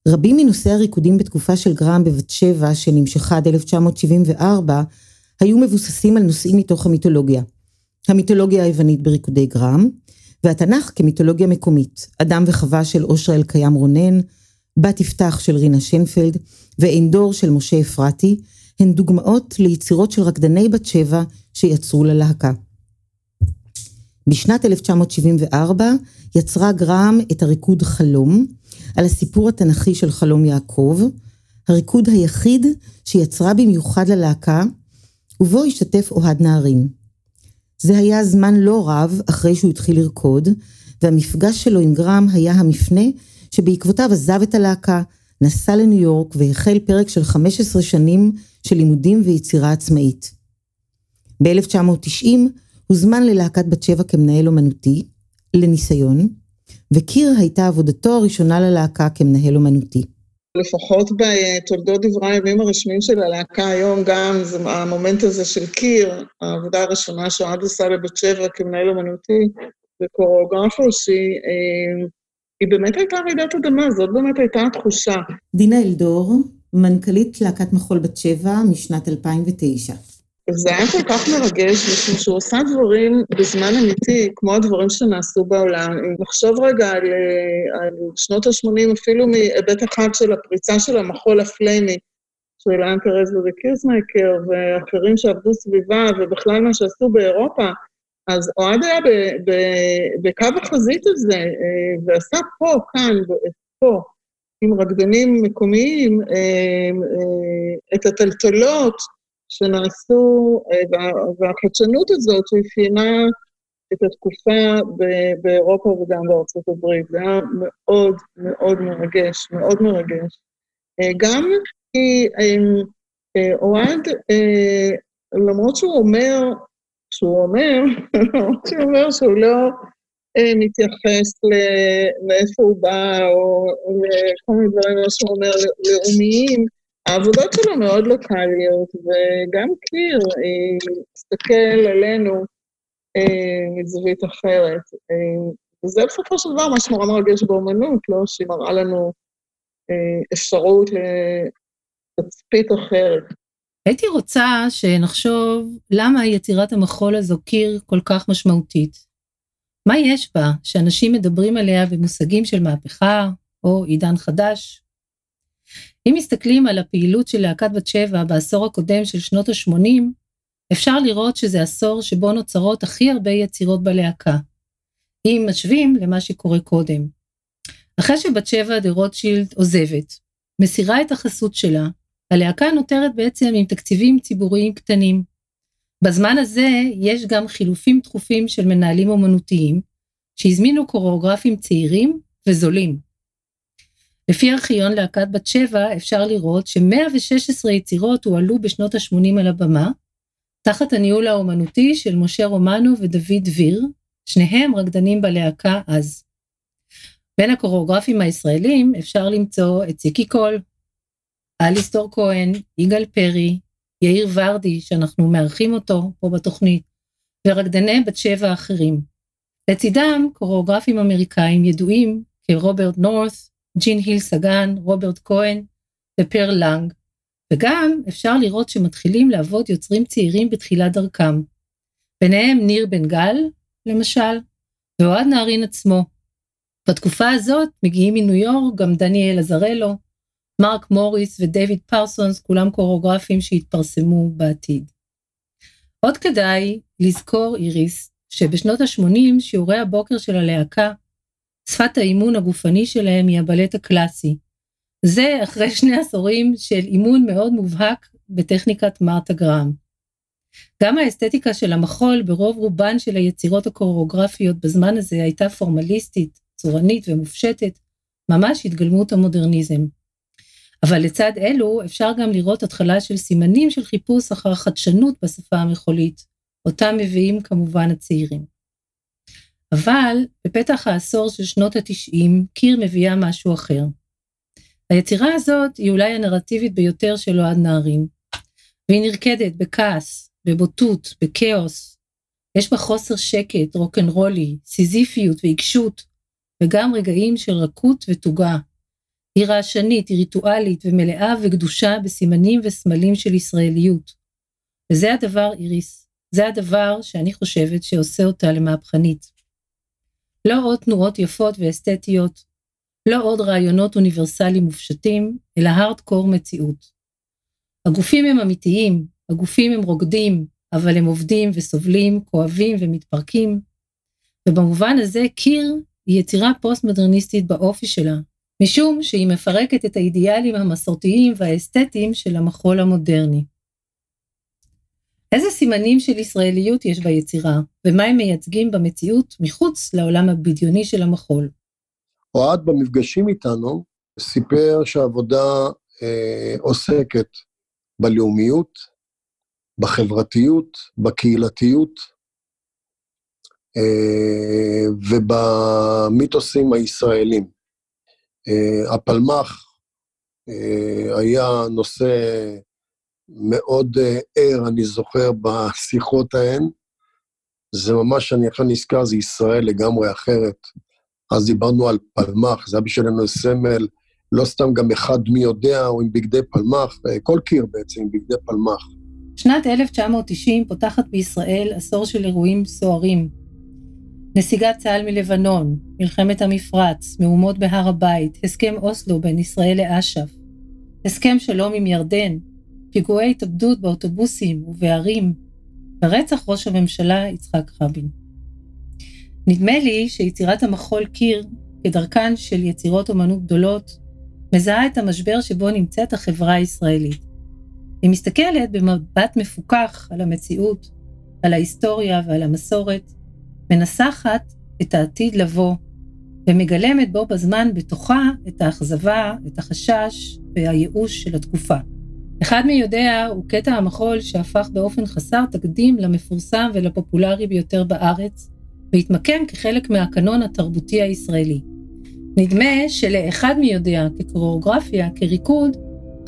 S2: רבים מנושאי הריקודים בתקופה של גרם בבת שבע, שנמשכה עד 1974, היו מבוססים על נושאים מתוך המיתולוגיה. המיתולוגיה היוונית בריקודי גרם, והתנ"ך כמיתולוגיה מקומית, אדם וחווה של אושרה אלקיים רונן, בת יפתח של רינה שנפלד, ועין דור של משה אפרתי, הן דוגמאות ליצירות של רקדני בת שבע שיצרו ללהקה. בשנת 1974 יצרה גרם את הריקוד חלום, על הסיפור התנ"כי של חלום יעקב, הריקוד היחיד שיצרה במיוחד ללהקה, ובו השתתף אוהד נהרין. זה היה זמן לא רב אחרי שהוא התחיל לרקוד, והמפגש שלו עם גרם היה המפנה שבעקבותיו עזב את הלהקה, נסע לניו יורק והחל פרק של 15 שנים של לימודים ויצירה עצמאית. ב-1990 הוזמן ללהקת בת שבע כמנהל אומנותי, לניסיון, וקיר הייתה עבודתו הראשונה ללהקה כמנהל אומנותי.
S9: לפחות בתולדות דברי הימים הרשמיים של הלהקה היום, גם זה המומנט הזה של קיר, העבודה הראשונה שאוהד עשה לבת שבע כמנהל אומנותי וקוריאוגרף ראשי, אה, באמת הייתה רעידת אדמה, זאת באמת הייתה התחושה.
S2: דינה אלדור, מנכ"לית להקת מחול בת שבע משנת 2009.
S9: זה היה כל כך מרגש, משום שהוא עושה דברים בזמן אמיתי, כמו הדברים שנעשו בעולם. אם נחשוב רגע על, על שנות ה-80, אפילו מהיבט אחד של הפריצה של המחול הפלמי, של יאן פאבר וקירסמייקר ואחרים שעבדו סביבה, ובכלל מה שעשו באירופה, אז אוהד היה בקו החזית הזה, אה, ועשה פה, כאן, פה, עם רקדנים מקומיים, אה, אה, את הטלטלות, שנעשו, אה, והחדשנות הזאת שאפיינה את התקופה באירופה וגם בארצות הברית. זה היה מאוד מאוד מרגש, מאוד מרגש. אה, גם כי אה, אוהד, למרות שהוא אומר, שהוא אומר, *laughs* למרות שהוא אומר שהוא לא מתייחס לאיפה הוא בא, או לכל מיני דברים, מה שהוא אומר, לאומיים, העבודות שלו מאוד לוקאליות, וגם קיר הסתכל עלינו מזווית אחרת. וזה בסופו של דבר מה שנורא מרגש באומנות, לא? שהיא מראה לנו אפשרות לתצפית אחרת.
S4: הייתי רוצה שנחשוב למה יצירת המחול הזו קיר כל כך משמעותית. מה יש בה שאנשים מדברים עליה במושגים של מהפכה או עידן חדש? אם מסתכלים על הפעילות של להקת בת שבע בעשור הקודם של שנות ה-80, אפשר לראות שזה עשור שבו נוצרות הכי הרבה יצירות בלהקה, אם משווים למה שקורה קודם. אחרי שבת שבע דה רוטשילד עוזבת, מסירה את החסות שלה, הלהקה נותרת בעצם עם תקציבים ציבוריים קטנים. בזמן הזה יש גם חילופים תכופים של מנהלים אומנותיים, שהזמינו קוריאוגרפים צעירים וזולים. לפי ארכיון להקת בת שבע אפשר לראות ש-116 יצירות הועלו בשנות ה-80 על הבמה, תחת הניהול האומנותי של משה רומנו ודוד דביר, שניהם רקדנים בלהקה אז. בין הקוריאוגרפים הישראלים אפשר למצוא את ציקי קול, אליסטור כהן, יגאל פרי, יאיר ורדי, שאנחנו מארחים אותו פה בתוכנית, ורקדני בת שבע אחרים. לצידם קוריאוגרפים אמריקאים ידועים כרוברט נורת, ג'ין היל סגן, רוברט כהן ופר לנג, וגם אפשר לראות שמתחילים לעבוד יוצרים צעירים בתחילת דרכם. ביניהם ניר בן גל, למשל, ואוהד נהרין עצמו. בתקופה הזאת מגיעים מניו יורק גם דניאל עזרלו, מרק מוריס ודייוויד פרסונס, כולם קוריאוגרפים שהתפרסמו בעתיד. עוד כדאי לזכור, איריס, שבשנות ה-80 שיעורי הבוקר של הלהקה, שפת האימון הגופני שלהם היא הבלט הקלאסי. זה אחרי *laughs* שני עשורים של אימון מאוד מובהק בטכניקת מרתה גרם. גם האסתטיקה של המחול ברוב רובן של היצירות הקוריאוגרפיות בזמן הזה הייתה פורמליסטית, צורנית ומופשטת, ממש התגלמות המודרניזם. אבל לצד אלו אפשר גם לראות התחלה של סימנים של חיפוש אחר חדשנות בשפה המחולית, אותם מביאים כמובן הצעירים. אבל בפתח העשור של שנות התשעים, קיר מביאה משהו אחר. היצירה הזאת היא אולי הנרטיבית ביותר של אוהד נערים, והיא נרקדת בכעס, בבוטות, בכאוס. יש בה חוסר שקט, רוקנרולי, סיזיפיות ועיקשות, וגם רגעים של רכות ותוגה. היא רעשנית, היא ריטואלית ומלאה וקדושה בסימנים וסמלים של ישראליות. וזה הדבר, איריס, זה הדבר שאני חושבת שעושה אותה למהפכנית. לא עוד תנועות יפות ואסתטיות, לא עוד רעיונות אוניברסליים מופשטים, אלא הארדקור מציאות. הגופים הם אמיתיים, הגופים הם רוקדים, אבל הם עובדים וסובלים, כואבים ומתפרקים. ובמובן הזה קיר היא יצירה פוסט-מודרניסטית באופי שלה, משום שהיא מפרקת את האידיאלים המסורתיים והאסתטיים של המחול המודרני. איזה סימנים של ישראליות יש ביצירה, ומה הם מייצגים במציאות מחוץ לעולם הבדיוני של המחול?
S8: אוהד במפגשים איתנו סיפר שהעבודה אה, עוסקת בלאומיות, בחברתיות, בקהילתיות אה, ובמיתוסים הישראלים. אה, הפלמ"ח אה, היה נושא מאוד ער, אני זוכר, בשיחות ההן. זה ממש, אני עכשיו נזכר, זה ישראל לגמרי אחרת. אז דיברנו על פלמ"ח, זה היה בשבילנו סמל, לא סתם גם אחד מי יודע, או עם בגדי פלמ"ח, כל קיר בעצם עם בגדי פלמ"ח.
S4: שנת 1990 פותחת בישראל עשור של אירועים סוערים. נסיגת צה"ל מלבנון, מלחמת המפרץ, מהומות בהר הבית, הסכם אוסלו בין ישראל לאש"ף, הסכם שלום עם ירדן, פיגועי התאבדות באוטובוסים ובערים, ורצח ראש הממשלה יצחק רבין. נדמה לי שיצירת המחול קיר, כדרכן של יצירות אומנות גדולות, מזהה את המשבר שבו נמצאת החברה הישראלית. היא מסתכלת במבט מפוכח על המציאות, על ההיסטוריה ועל המסורת, מנסחת את העתיד לבוא, ומגלמת בו בזמן בתוכה את האכזבה, את החשש והייאוש של התקופה. אחד מי הוא קטע המחול שהפך באופן חסר תקדים למפורסם ולפופולרי ביותר בארץ, והתמקם כחלק מהקנון התרבותי הישראלי. נדמה שלאחד מי כקוריאוגרפיה, כריקוד,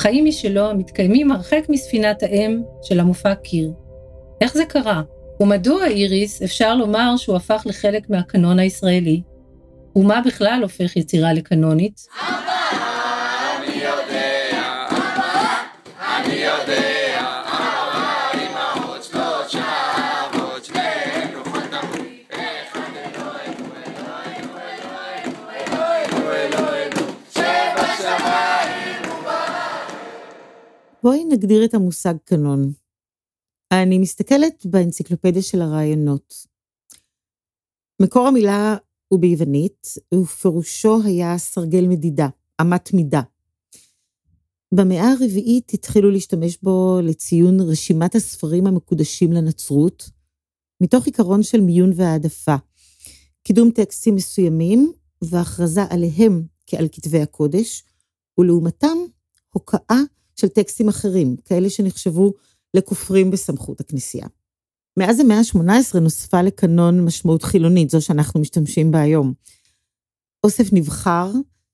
S4: חיים משלו המתקיימים הרחק מספינת האם של המופע קיר. איך זה קרה? ומדוע איריס אפשר לומר שהוא הפך לחלק מהקנון הישראלי? ומה בכלל הופך יצירה לקנונית?
S2: בואי נגדיר את המושג קנון. אני מסתכלת באנציקלופדיה של הרעיונות. מקור המילה הוא ביוונית, ופירושו היה סרגל מדידה, אמת מידה. במאה הרביעית התחילו להשתמש בו לציון רשימת הספרים המקודשים לנצרות, מתוך עיקרון של מיון והעדפה, קידום טקסטים מסוימים והכרזה עליהם כעל כתבי הקודש, ולעומתם הוקעה של טקסטים אחרים, כאלה שנחשבו לכופרים בסמכות הכנסייה. מאז המאה ה-18 נוספה לקנון משמעות חילונית, זו שאנחנו משתמשים בה היום. אוסף נבחר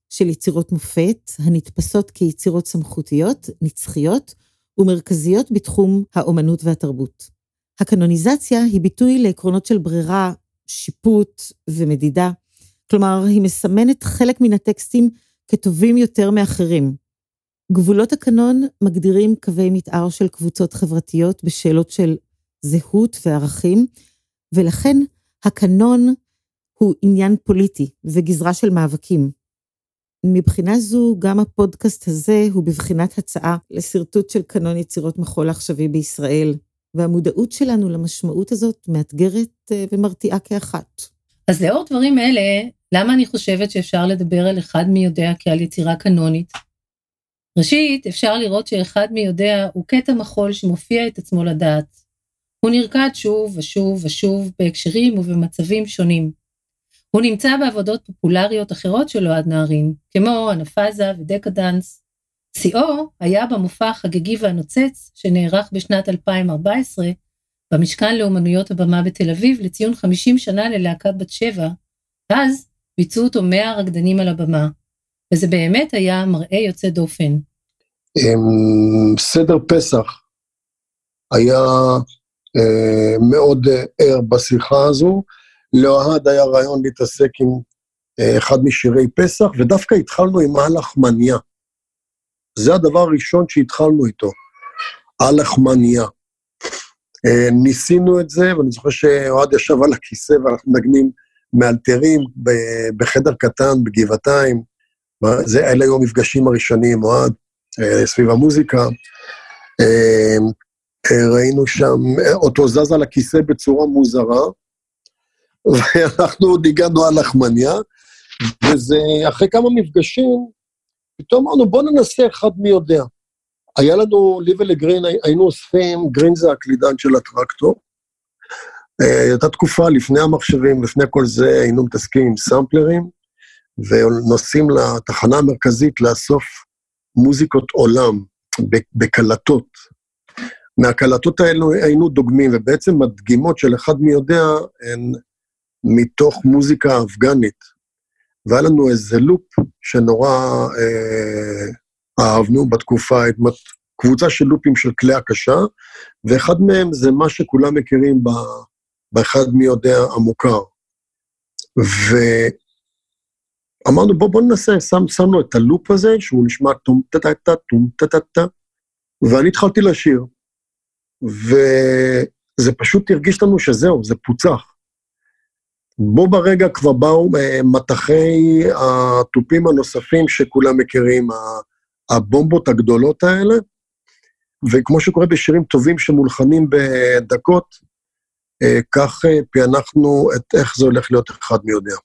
S2: של יצירות מופת, הנתפסות כיצירות סמכותיות, נצחיות ומרכזיות בתחום האומנות והתרבות. הקנוניזציה היא ביטוי לעקרונות של ברירה, שיפוט ומדידה, כלומר, היא מסמנת חלק מן הטקסטים כטובים יותר מאחרים, גבולות הקנון מגדירים קווי מתאר של קבוצות חברתיות בשאלות של זהות וערכים, ולכן הקנון הוא עניין פוליטי וגזרה של מאבקים. מבחינה זו, גם הפודקאסט הזה הוא בבחינת הצעה לשרטוט של קנון יצירות מחול העכשווי בישראל, והמודעות שלנו למשמעות הזאת מאתגרת אה, ומרתיעה כאחת.
S4: אז לאור דברים אלה, למה אני חושבת שאפשר לדבר על אחד מי יודע כעל יצירה קנונית? ראשית, אפשר לראות שאחד מי יודע הוא קטע מחול שמופיע את עצמו לדעת. הוא נרקד שוב ושוב ושוב בהקשרים ובמצבים שונים. הוא נמצא בעבודות פופולריות אחרות של אוהד נהרין, כמו אנפאזה ודקדנס. שיאו היה במופע החגיגי והנוצץ שנערך בשנת 2014 במשכן לאומנויות הבמה בתל אביב לציון 50 שנה ללהקת בת שבע, אז ביצעו אותו 100 רקדנים על הבמה, וזה באמת היה מראה יוצא דופן.
S8: סדר פסח היה אה, מאוד אה, ער בשיחה הזו. לאוהד היה רעיון להתעסק עם אה, אחד משירי פסח, ודווקא התחלנו עם הלחמניה. זה הדבר הראשון שהתחלנו איתו, הלחמניה. ניסינו את זה, ואני זוכר שאוהד ישב על הכיסא ואנחנו מנגנים מאלתרים בחדר קטן בגבעתיים. זה, אלה היו המפגשים הראשונים, אוהד, אה, סביב המוזיקה. אה, אה, ראינו שם, אותו זז על הכיסא בצורה מוזרה, *laughs* ואנחנו עוד הגענו על לחמניה, וזה, אחרי כמה מפגשים, פתאום אמרנו, בואו ננסה אחד מי יודע. היה לנו, לי ולגרין, היינו אוספים, גרין זה הקלידן של הטרקטור. הייתה תקופה לפני המחשבים, לפני כל זה, היינו מתעסקים עם סמפלרים, ונוסעים לתחנה המרכזית לאסוף מוזיקות עולם בקלטות. מהקלטות האלו היינו דוגמים, ובעצם הדגימות של אחד מי יודע הן מתוך מוזיקה אפגנית. והיה לנו איזה לופ שנורא אה, אהבנו בתקופה, קבוצה של לופים של כלי הקשה, ואחד מהם זה מה שכולם מכירים באחד מי יודע המוכר. ו... אמרנו, בוא, בוא ננסה, שם, שמנו את הלופ הזה, שהוא נשמע טום טה טה טה טום טה טה טה, ואני התחלתי לשיר. וזה פשוט הרגיש לנו שזהו, זה פוצח. בו ברגע כבר באו אה, מטחי התופים הנוספים שכולם מכירים, הבומבות הגדולות האלה, וכמו שקורה בשירים טובים שמולחנים בדקות, אה, כך אה, פענחנו את איך זה הולך להיות אחד מי יודע.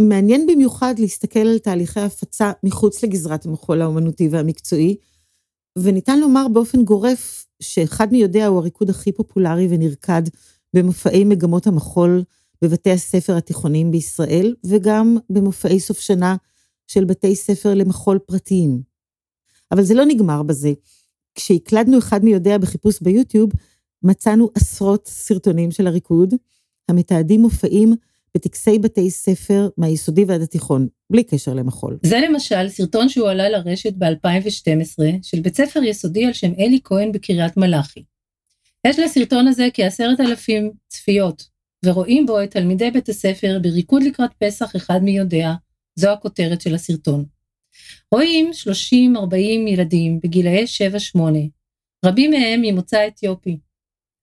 S2: מעניין במיוחד להסתכל על תהליכי הפצה מחוץ לגזרת המחול האומנותי והמקצועי, וניתן לומר באופן גורף שאחד מי יודע הוא הריקוד הכי פופולרי ונרקד במופעי מגמות המחול בבתי הספר התיכוניים בישראל, וגם במופעי סוף שנה של בתי ספר למחול פרטיים. אבל זה לא נגמר בזה. כשהקלדנו אחד מי יודע בחיפוש ביוטיוב, מצאנו עשרות סרטונים של הריקוד, המתעדים מופעים בטקסי בתי ספר מהיסודי ועד התיכון, בלי קשר למחול.
S4: זה למשל סרטון שהועלה לרשת ב-2012 של בית ספר יסודי על שם אלי כהן בקריית מלאכי. יש לסרטון הזה כעשרת אלפים צפיות, ורואים בו את תלמידי בית הספר בריקוד לקראת פסח אחד מי יודע, זו הכותרת של הסרטון. רואים 30-40 ילדים בגילאי 7-8, רבים מהם ממוצא אתיופי,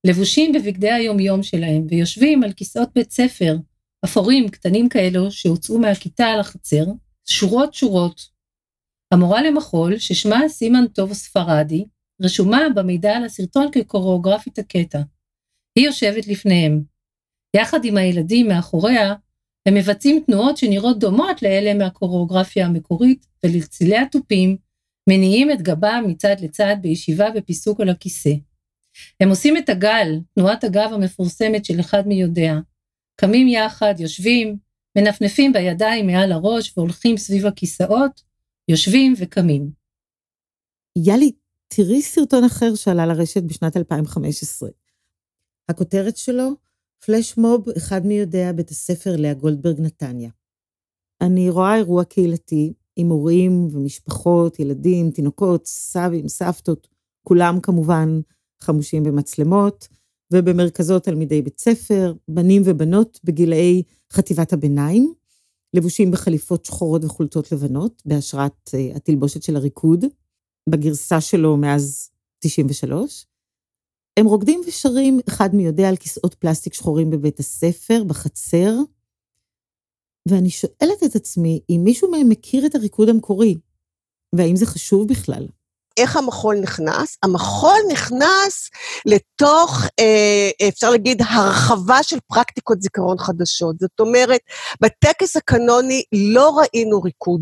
S4: לבושים בבגדי היומיום שלהם ויושבים על כיסאות בית ספר, אפורים קטנים כאלו שהוצאו מהכיתה לחצר, שורות שורות. המורה למחול, ששמה סימן טוב ספרדי, רשומה במידע על הסרטון כקוריאוגרפית הקטע. היא יושבת לפניהם. יחד עם הילדים מאחוריה, הם מבצעים תנועות שנראות דומות לאלה מהקוריאוגרפיה המקורית, ולצלילי התופים מניעים את גבם מצד לצד בישיבה בפיסוק על הכיסא. הם עושים את הגל, תנועת הגב המפורסמת של אחד מי. קמים יחד, יושבים, מנפנפים בידיים מעל הראש והולכים סביב הכיסאות, יושבים וקמים.
S2: יאלי, תראי סרטון אחר שעלה לרשת בשנת 2015. הכותרת שלו, פלשמוב, אחד מי יודע, בית הספר לאה גולדברג נתניה. אני רואה אירוע קהילתי עם הורים ומשפחות, ילדים, תינוקות, סבים, סבתות, כולם כמובן חמושים במצלמות, ובמרכזו תלמידי בית ספר, בנים ובנות בגילאי חטיבת הביניים, לבושים בחליפות שחורות וחולצות לבנות, בהשראת uh, התלבושת של הריקוד, בגרסה שלו מאז 93. הם רוקדים ושרים, אחד מי יודע, על כיסאות פלסטיק שחורים בבית הספר, בחצר, ואני שואלת את עצמי אם מישהו מהם מכיר את הריקוד המקורי, והאם זה חשוב בכלל.
S10: איך המחול נכנס? המחול נכנס לתוך, אה, אפשר להגיד, הרחבה של פרקטיקות זיכרון חדשות. זאת אומרת, בטקס הקנוני לא ראינו ריקוד.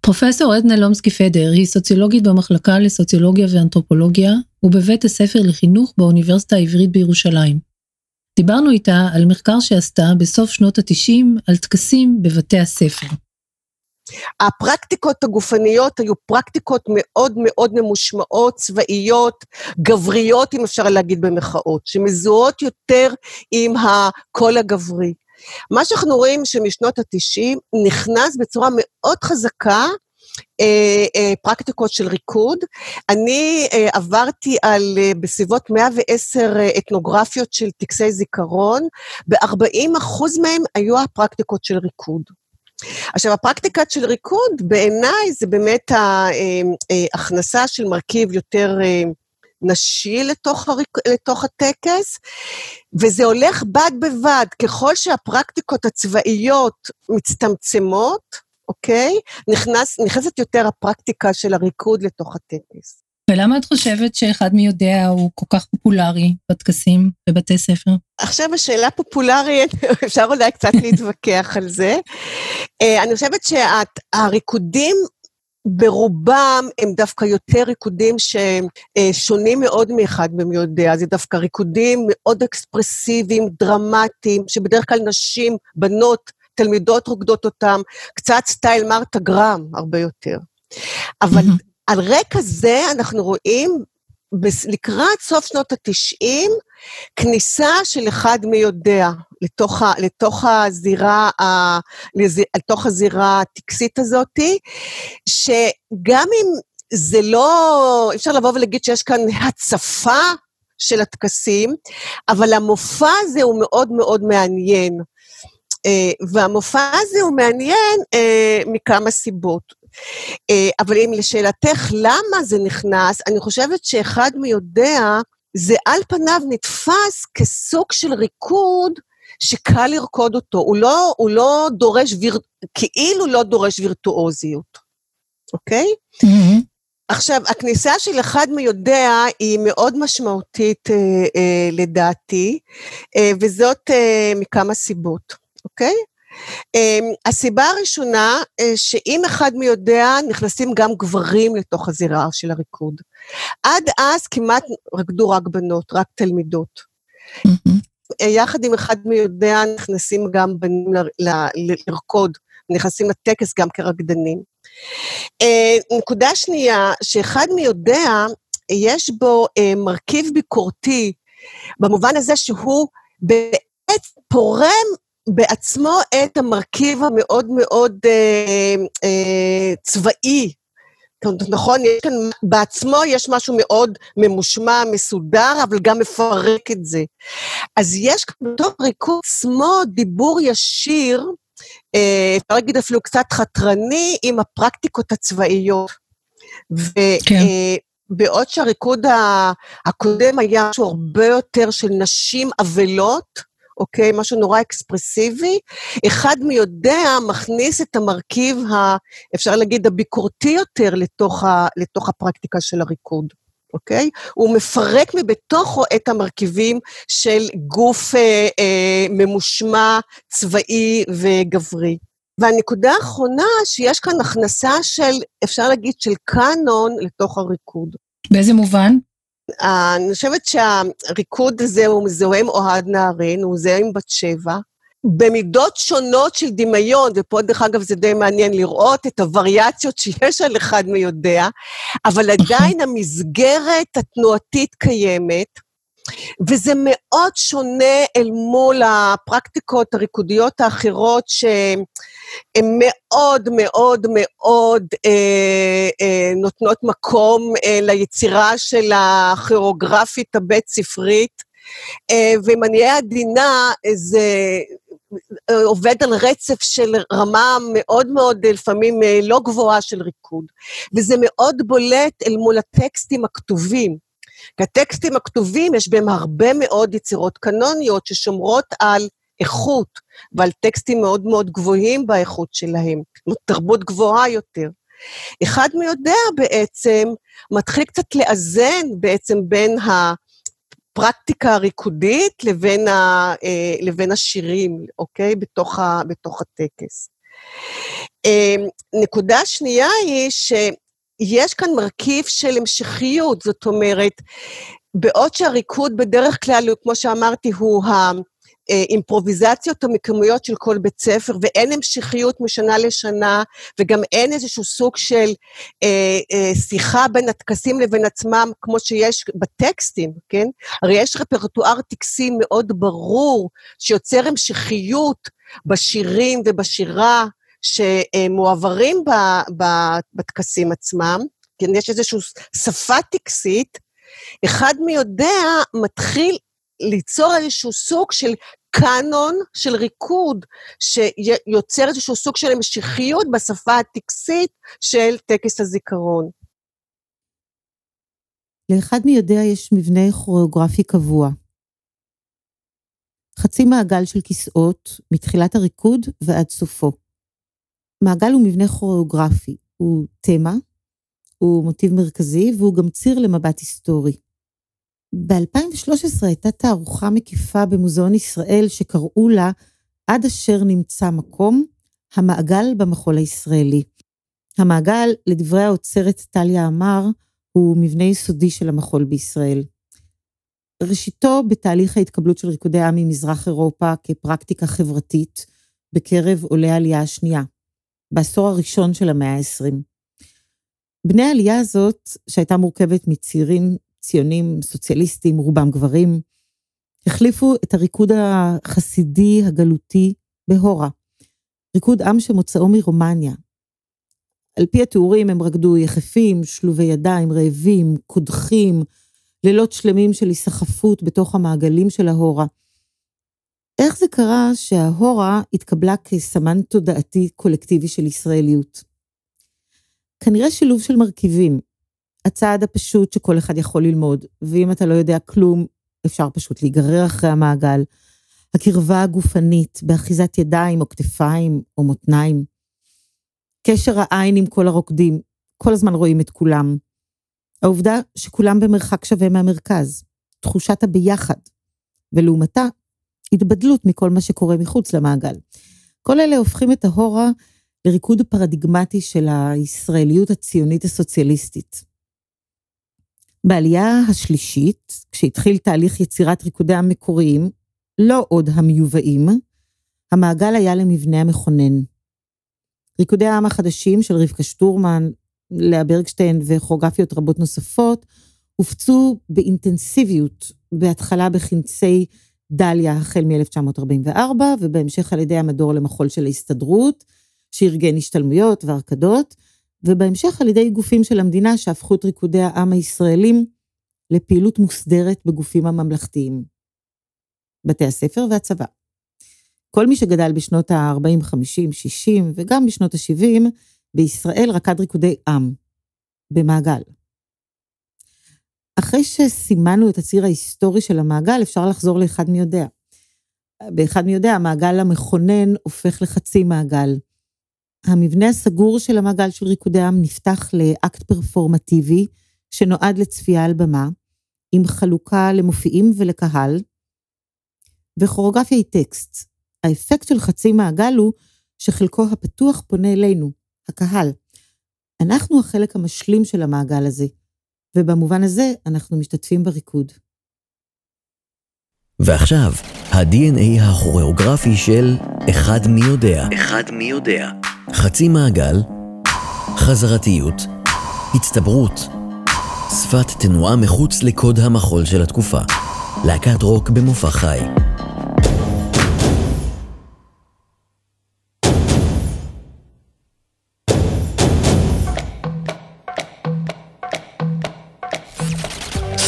S4: פרופסור עדנה לומסקי פדר היא סוציולוגית במחלקה לסוציולוגיה ואנתרופולוגיה ובבית הספר לחינוך באוניברסיטה העברית בירושלים. דיברנו איתה על מחקר שעשתה בסוף שנות ה-90 על טקסים בבתי הספר.
S10: הפרקטיקות הגופניות היו פרקטיקות מאוד מאוד ממושמעות, צבאיות, גבריות, אם אפשר להגיד במחאות, שמזוהות יותר עם הקול הגברי. מה שאנחנו רואים שמשנות ה-90 נכנס בצורה מאוד חזקה אה, אה, פרקטיקות של ריקוד. אני אה, עברתי על אה, בסביבות 110 אה, אתנוגרפיות של טקסי זיכרון, ב-40 אחוז מהם היו הפרקטיקות של ריקוד. עכשיו, הפרקטיקה של ריקוד, בעיניי זה באמת ההכנסה אה, אה, של מרכיב יותר אה, נשי לתוך, הריק... לתוך הטקס, וזה הולך בד בבד, ככל שהפרקטיקות הצבאיות מצטמצמות, אוקיי? נכנס, נכנסת יותר הפרקטיקה של הריקוד לתוך הטקס.
S4: ולמה את חושבת שאחד מי יודע הוא כל כך פופולרי בטקסים בבתי ספר?
S10: עכשיו השאלה פופולרית, *laughs* אפשר אולי קצת להתווכח על זה. אה, אני חושבת שהריקודים ברובם הם דווקא יותר ריקודים ששונים מאוד מאחד במי יודע. זה דווקא ריקודים מאוד אקספרסיביים, דרמטיים, שבדרך כלל נשים, בנות, תלמידות רוקדות אותם, קצת סטייל מרתה גרם, הרבה יותר. אבל על רקע זה אנחנו רואים לקראת סוף שנות ה-90, כניסה של אחד מי יודע לתוך, ה, לתוך, הזירה, ה, לתוך הזירה הטקסית הזאת, שגם אם זה לא, אפשר לבוא ולהגיד שיש כאן הצפה של הטקסים, אבל המופע הזה הוא מאוד מאוד מעניין. אה, והמופע הזה הוא מעניין אה, מכמה סיבות. אה, אבל אם לשאלתך למה זה נכנס, אני חושבת שאחד מי יודע, זה על פניו נתפס כסוג של ריקוד שקל לרקוד אותו. הוא לא, הוא לא דורש, ויר... כאילו לא דורש וירטואוזיות, אוקיי? Mm-hmm. עכשיו, הכניסה של אחד מי יודע היא מאוד משמעותית אה, אה, לדעתי, אה, וזאת אה, מכמה סיבות, אוקיי? Um, הסיבה הראשונה, uh, שאם אחד מי יודע, נכנסים גם גברים לתוך הזירה של הריקוד. עד אז כמעט רקדו רק בנות, רק תלמידות. Mm-hmm. יחד עם אחד מי יודע, נכנסים גם בנים לרקוד, נכנסים לטקס גם כרקדנים. Uh, נקודה שנייה, שאחד מי יודע, יש בו מרכיב ביקורתי, במובן הזה שהוא בעצם פורם בעצמו את המרכיב המאוד מאוד אה, אה, צבאי. נכון, יש כאן, בעצמו יש משהו מאוד ממושמע, מסודר, אבל גם מפרק את זה. אז יש כאן בתוך ריקוד עצמו דיבור ישיר, אה, אפשר להגיד אפילו קצת חתרני, עם הפרקטיקות הצבאיות. כן. ובעוד אה, שהריקוד הקודם היה משהו הרבה יותר של נשים אבלות, אוקיי? משהו נורא אקספרסיבי. אחד מי יודע מכניס את המרכיב, ה, אפשר להגיד, הביקורתי יותר לתוך, ה, לתוך הפרקטיקה של הריקוד. אוקיי? הוא מפרק מבתוכו את המרכיבים של גוף אה, אה, ממושמע, צבאי וגברי. והנקודה האחרונה, שיש כאן הכנסה של, אפשר להגיד, של קאנון לתוך הריקוד.
S4: באיזה מובן?
S10: אני חושבת שהריקוד הזה הוא מזוהה עם אוהד נהרין, הוא מזוהה עם בת שבע, במידות שונות של דמיון, ופה דרך אגב זה די מעניין לראות את הווריאציות שיש על אחד מי יודע, אבל עדיין *laughs* המסגרת התנועתית קיימת, וזה מאוד שונה אל מול הפרקטיקות הריקודיות האחרות, שהן מאוד מאוד מאוד אה, אה, נותנות מקום אה, ליצירה של הכיאוגרפית הבית-ספרית, אה, ואם אני אהיה עדינה, זה אה, עובד על רצף של רמה מאוד מאוד, לפעמים אה, לא גבוהה של ריקוד. וזה מאוד בולט אל מול הטקסטים הכתובים. כי הטקסטים הכתובים, יש בהם הרבה מאוד יצירות קנוניות ששומרות על איכות ועל טקסטים מאוד מאוד גבוהים באיכות שלהם, תרבות גבוהה יותר. אחד מי יודע בעצם, מתחיל קצת לאזן בעצם בין הפרקטיקה הריקודית לבין, ה, אה, לבין השירים, אוקיי? בתוך, ה, בתוך הטקס. אה, נקודה שנייה היא ש... יש כאן מרכיב של המשכיות, זאת אומרת, בעוד שהריקוד בדרך כלל, כמו שאמרתי, הוא האימפרוביזציות המקומיות של כל בית ספר, ואין המשכיות משנה לשנה, וגם אין איזשהו סוג של אה, אה, שיחה בין הטקסים לבין עצמם, כמו שיש בטקסטים, כן? הרי יש רפרטואר טקסי מאוד ברור, שיוצר המשכיות בשירים ובשירה, שמועברים בטקסים עצמם, כן, יש איזושהי שפה טקסית, אחד מי יודע מתחיל ליצור איזשהו סוג של קאנון של ריקוד, שיוצר איזשהו סוג של המשכיות בשפה הטקסית של טקס הזיכרון.
S2: לאחד מי יודע יש מבנה כוריאוגרפי קבוע. חצי מעגל של כיסאות מתחילת הריקוד ועד סופו. מעגל הוא מבנה כוריאוגרפי, הוא תמה, הוא מוטיב מרכזי והוא גם ציר למבט היסטורי. ב-2013 הייתה תערוכה מקיפה במוזיאון ישראל שקראו לה עד אשר נמצא מקום, המעגל במחול הישראלי. המעגל, לדברי האוצרת טליה אמר, הוא מבנה יסודי של המחול בישראל. ראשיתו בתהליך ההתקבלות של ריקודי עם ממזרח אירופה כפרקטיקה חברתית בקרב עולי העלייה השנייה. בעשור הראשון של המאה ה-20. בני העלייה הזאת, שהייתה מורכבת מצעירים ציונים סוציאליסטים, רובם גברים, החליפו את הריקוד החסידי הגלותי בהורה. ריקוד עם שמוצאו מרומניה. על פי התיאורים הם רקדו יחפים, שלובי ידיים, רעבים, קודחים, לילות שלמים של היסחפות בתוך המעגלים של ההורה. איך זה קרה שההורה התקבלה כסמן תודעתי קולקטיבי של ישראליות? כנראה שילוב של מרכיבים. הצעד הפשוט שכל אחד יכול ללמוד, ואם אתה לא יודע כלום, אפשר פשוט להיגרר אחרי המעגל. הקרבה הגופנית באחיזת ידיים או כתפיים או מותניים. קשר העין עם כל הרוקדים, כל הזמן רואים את כולם. העובדה שכולם במרחק שווה מהמרכז, תחושת הביחד, ולעומתה, התבדלות מכל מה שקורה מחוץ למעגל. כל אלה הופכים את ההורה לריקוד פרדיגמטי של הישראליות הציונית הסוציאליסטית. בעלייה השלישית, כשהתחיל תהליך יצירת ריקודי המקוריים, לא עוד המיובאים, המעגל היה למבנה המכונן. ריקודי העם החדשים של רבקה שטורמן, לאה ברגשטיין וכוריאוגרפיות רבות נוספות, הופצו באינטנסיביות, בהתחלה בכנסי דליה החל מ-1944, ובהמשך על ידי המדור למחול של ההסתדרות, שארגן השתלמויות והרקדות, ובהמשך על ידי גופים של המדינה שהפכו את ריקודי העם הישראלים לפעילות מוסדרת בגופים הממלכתיים. בתי הספר והצבא. כל מי שגדל בשנות ה-40, 50, 60 וגם בשנות ה-70, בישראל רקד ריקודי עם, במעגל. אחרי שסימנו את הציר ההיסטורי של המעגל, אפשר לחזור לאחד מי יודע. באחד מי יודע, המעגל המכונן הופך לחצי מעגל. המבנה הסגור של המעגל של ריקודי עם נפתח לאקט פרפורמטיבי, שנועד לצפייה על במה, עם חלוקה למופיעים ולקהל, וכוריאוגרפיה היא טקסט. האפקט של חצי מעגל הוא שחלקו הפתוח פונה אלינו, הקהל. אנחנו החלק המשלים של המעגל הזה, ובמובן הזה אנחנו משתתפים בריקוד.
S3: ועכשיו, ה-DNA הכוריאוגרפי של אחד מי יודע. אחד מי יודע. חצי מעגל, חזרתיות, הצטברות, שפת תנועה מחוץ לקוד המחול של התקופה. להקת רוק במופע חי.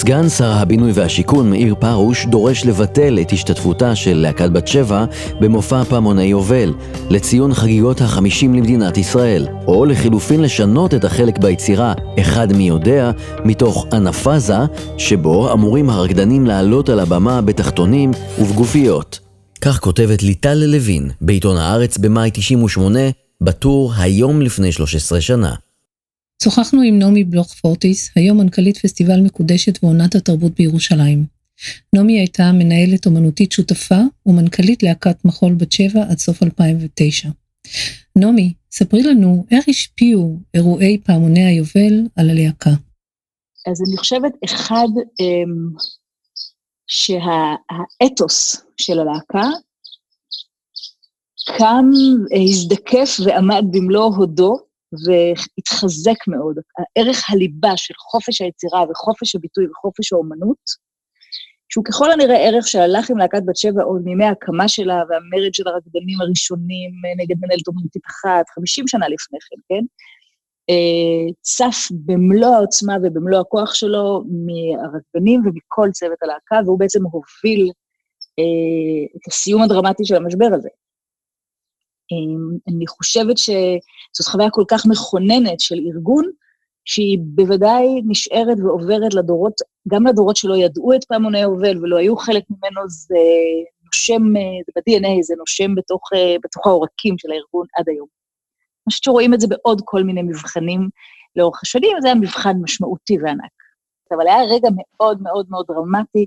S3: סגן שר הבינוי והשיכון מאיר פרוש דורש לבטל את השתתפותה של להקת בת שבע במופע פעמוני יובל לציון חגיגות החמישים למדינת ישראל, או לחילופין לשנות את החלק ביצירה "אחד מי יודע" מתוך אנפאזה, שבו אמורים הרקדנים לעלות על הבמה בתחתונים ובגופיות. כך כותבת ליטל לוין בעיתון הארץ במאי 98 בטור "היום לפני 13 שנה".
S4: שוחחנו עם נעמי בלוך פורטיס, היום מנכ"לית פסטיבל מקודשת ועונת התרבות בירושלים. נעמי הייתה מנהלת אומנותית שותפה ומנכ"לית להקת מחול בת שבע עד סוף 2009. נעמי, ספרי לנו איך השפיעו אירועי פעמוני היובל על הלהקה.
S11: אז אני חושבת, אחד, אמ, שהאתוס של הלהקה קם, הזדקף ועמד במלוא הודו והתחזק מאוד. ערך הליבה של חופש היצירה וחופש הביטוי וחופש האומנות, שהוא ככל הנראה ערך שהלך עם להקת בת שבע עוד מימי ההקמה שלה והמרד של הרקדנים הראשונים נגד מנהלת אומנותית אחת, 50 שנה לפני כן, כן? אה, צף במלוא העוצמה ובמלוא הכוח שלו מהרקדנים ומכל צוות הלהקה, והוא בעצם הוביל אה, את הסיום הדרמטי של המשבר הזה. אמ, אני חושבת שזאת חוויה כל כך מכוננת של ארגון, שהיא בוודאי נשארת ועוברת לדורות, גם לדורות שלא ידעו את פעמוני היובל ולא היו חלק ממנו, זה נושם, זה ב-DNA, זה נושם בתוך, בתוך העורקים של הארגון עד היום. אני חושבת שרואים את זה בעוד כל מיני מבחנים לאורך השנים, זה היה מבחן משמעותי וענק. אבל היה רגע מאוד מאוד מאוד דרמטי,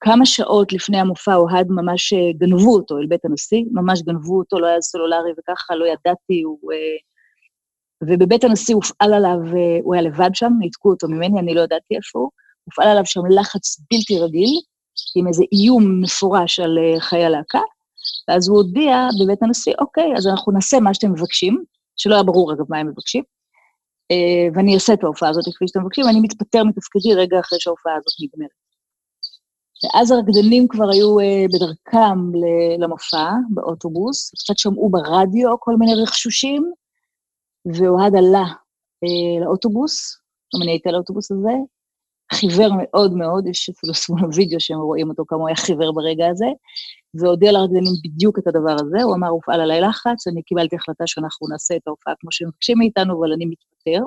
S11: כמה שעות לפני המופע אוהד ממש אה, גנבו אותו אל בית הנשיא, ממש גנבו אותו, לא היה סלולרי וככה, לא ידעתי, הוא... אה, ובבית הנשיא הופעל עליו, אה, הוא היה לבד שם, ניתקו אותו ממני, אני לא ידעתי איפה הוא, הופעל עליו שם לחץ בלתי רגיל, עם איזה איום מפורש על חיי הלהקה, ואז הוא הודיע בבית הנשיא, אוקיי, אז אנחנו נעשה מה שאתם מבקשים, שלא היה ברור אגב מה הם מבקשים, ואני אעשה את ההופעה הזאת כפי שאתם מבקשים, ואני מתפטר מתפקידי רגע אחרי שההופעה הזאת נגמרת. ואז הרקדנים כבר היו אה, בדרכם למופע, באוטובוס, קצת שמעו ברדיו כל מיני רכשושים, ואוהד עלה אה, לאוטובוס, גם אני הייתי על האוטובוס הזה, חיוור מאוד מאוד, יש אפילו סמול וידאו שהם רואים אותו כמה הוא היה חיוור ברגע הזה, והודיע לרקדנים בדיוק את הדבר הזה, הוא אמר, הופעל עליי לחץ, אני קיבלתי החלטה שאנחנו נעשה את ההופעה כמו שמבקשים מאיתנו, אבל אני מתפטר.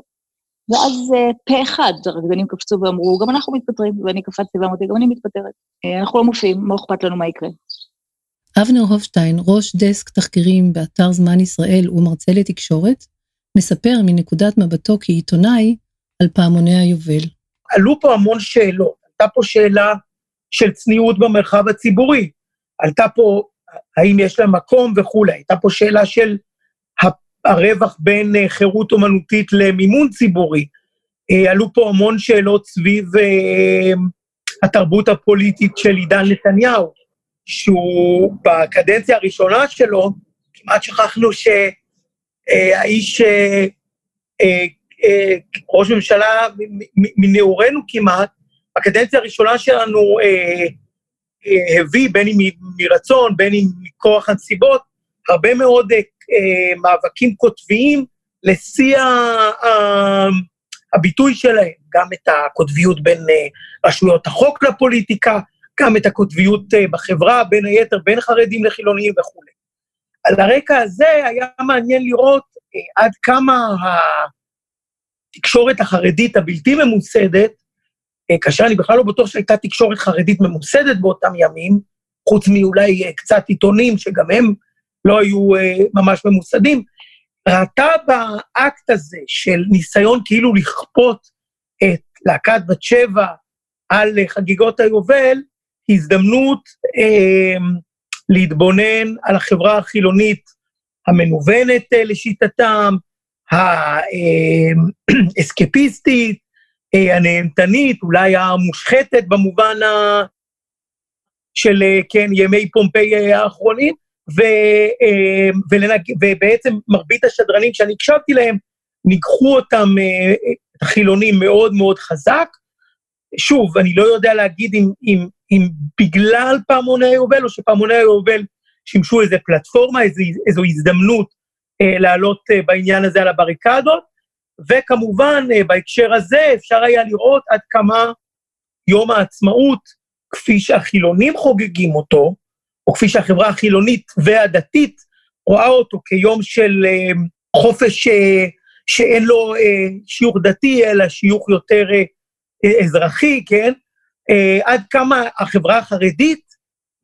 S11: ואז אה, פה אחד הרקדנים קפצו ואמרו, גם אנחנו מתפטרים, ואני קפצתי ואמרתי, גם אני מתפטרת. אה, אנחנו לא מופיעים, מה אכפת לנו מה יקרה.
S4: אבנר הופשטיין, ראש דסק תחקירים באתר זמן ישראל ומרצה לתקשורת, מספר מנקודת מבטו כעיתונאי על פעמוני היובל.
S12: עלו פה המון שאלות. עלתה פה שאלה של צניעות במרחב הציבורי, עלתה פה האם יש לה מקום וכולי, הייתה פה שאלה של הרווח בין אה, חירות אומנותית למימון ציבורי. אה, עלו פה המון שאלות סביב אה, התרבות הפוליטית של עידן נתניהו, שהוא בקדנציה הראשונה שלו, כמעט שכחנו שהאיש, ראש ממשלה מנעורינו כמעט, בקדנציה הראשונה שלנו הביא, בין אם מרצון, בין אם מכוח הנסיבות, הרבה מאוד מאבקים קוטביים לשיא הביטוי שלהם, גם את הקוטביות בין רשויות החוק לפוליטיקה, גם את הקוטביות בחברה, בין היתר בין חרדים לחילונים וכולי. על הרקע הזה היה מעניין לראות עד כמה התקשורת החרדית הבלתי ממוסדת, אה, כאשר אני בכלל לא בטוח שהייתה תקשורת חרדית ממוסדת באותם ימים, חוץ מאולי אה, קצת עיתונים שגם הם לא היו אה, ממש ממוסדים, ראתה באקט הזה של ניסיון כאילו לכפות את להקת בת שבע על חגיגות היובל, הזדמנות אה, להתבונן על החברה החילונית המנוונת לשיטתם, האסקפיסטית, *clears throat* אה, הנהנתנית, אולי המושחתת במובן ה... של, אה, כן, ימי פומפיי אה, האחרונים, ו, ולנג... ובעצם מרבית השדרנים שאני הקשבתי להם, ניגחו אותם, החילונים, מאוד מאוד חזק. שוב, אני לא יודע להגיד אם, אם, אם בגלל פעמוני היובל, או שפעמוני היובל שימשו איזו פלטפורמה, איזו, איזו הזדמנות אה, לעלות אה, בעניין הזה על הבריקדות, וכמובן, אה, בהקשר הזה אפשר היה לראות עד כמה יום העצמאות, כפי שהחילונים חוגגים אותו, או כפי שהחברה החילונית והדתית רואה אותו כיום של חופש שאין לו שיוך דתי, אלא שיוך יותר אזרחי, כן? עד כמה החברה החרדית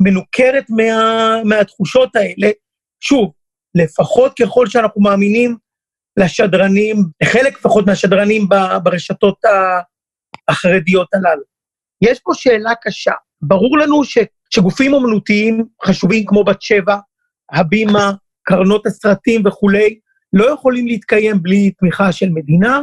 S12: מנוכרת מה, מהתחושות האלה. שוב, לפחות ככל שאנחנו מאמינים לשדרנים, לחלק לפחות מהשדרנים ברשתות החרדיות הללו. יש פה שאלה קשה. ברור לנו ש, שגופים אומנותיים חשובים כמו בת שבע, הבימה, קרנות הסרטים וכולי, לא יכולים להתקיים בלי תמיכה של מדינה.